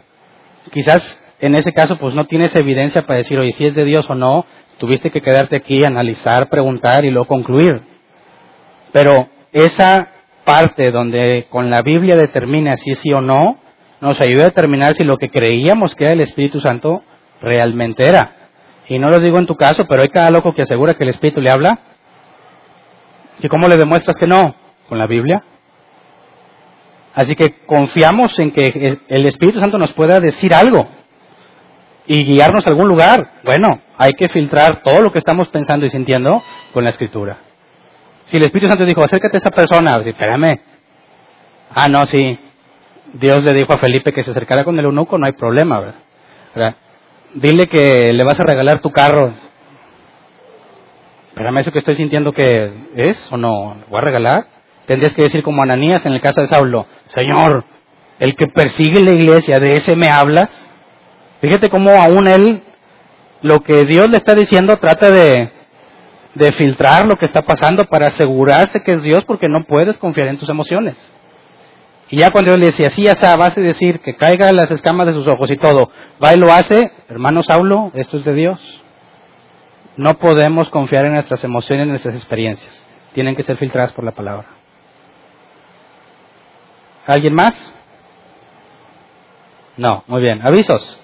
Quizás en ese caso pues no tienes evidencia para decir, oye, si es de Dios o no, tuviste que quedarte aquí, analizar, preguntar y luego concluir. Pero esa parte donde con la Biblia determina si sí o no, nos ayuda a determinar si lo que creíamos que era el Espíritu Santo realmente era. Y no lo digo en tu caso, pero hay cada loco que asegura que el Espíritu le habla. ¿Y cómo le demuestras que no? Con la Biblia. Así que confiamos en que el Espíritu Santo nos pueda decir algo y guiarnos a algún lugar. Bueno, hay que filtrar todo lo que estamos pensando y sintiendo con la Escritura. Si el Espíritu Santo dijo, acércate a esa persona, espérame. Ah, no, sí. Dios le dijo a Felipe que se acercara con el eunuco, no hay problema, ¿verdad? Dile que le vas a regalar tu carro. Espérame, eso que estoy sintiendo que es o no, ¿lo voy a regalar? Tendrías que decir como Ananías en el caso de Saulo, Señor, el que persigue la iglesia, ¿de ese me hablas? Fíjate cómo aún él, lo que Dios le está diciendo, trata de, de filtrar lo que está pasando para asegurarse que es Dios porque no puedes confiar en tus emociones. Y ya cuando Dios le decía, sí, ya sea, vas a decir que caiga las escamas de sus ojos y todo, va y lo hace, hermano Saulo, esto es de Dios. No podemos confiar en nuestras emociones, en nuestras experiencias. Tienen que ser filtradas por la palabra. ¿Alguien más? No, muy bien. Avisos.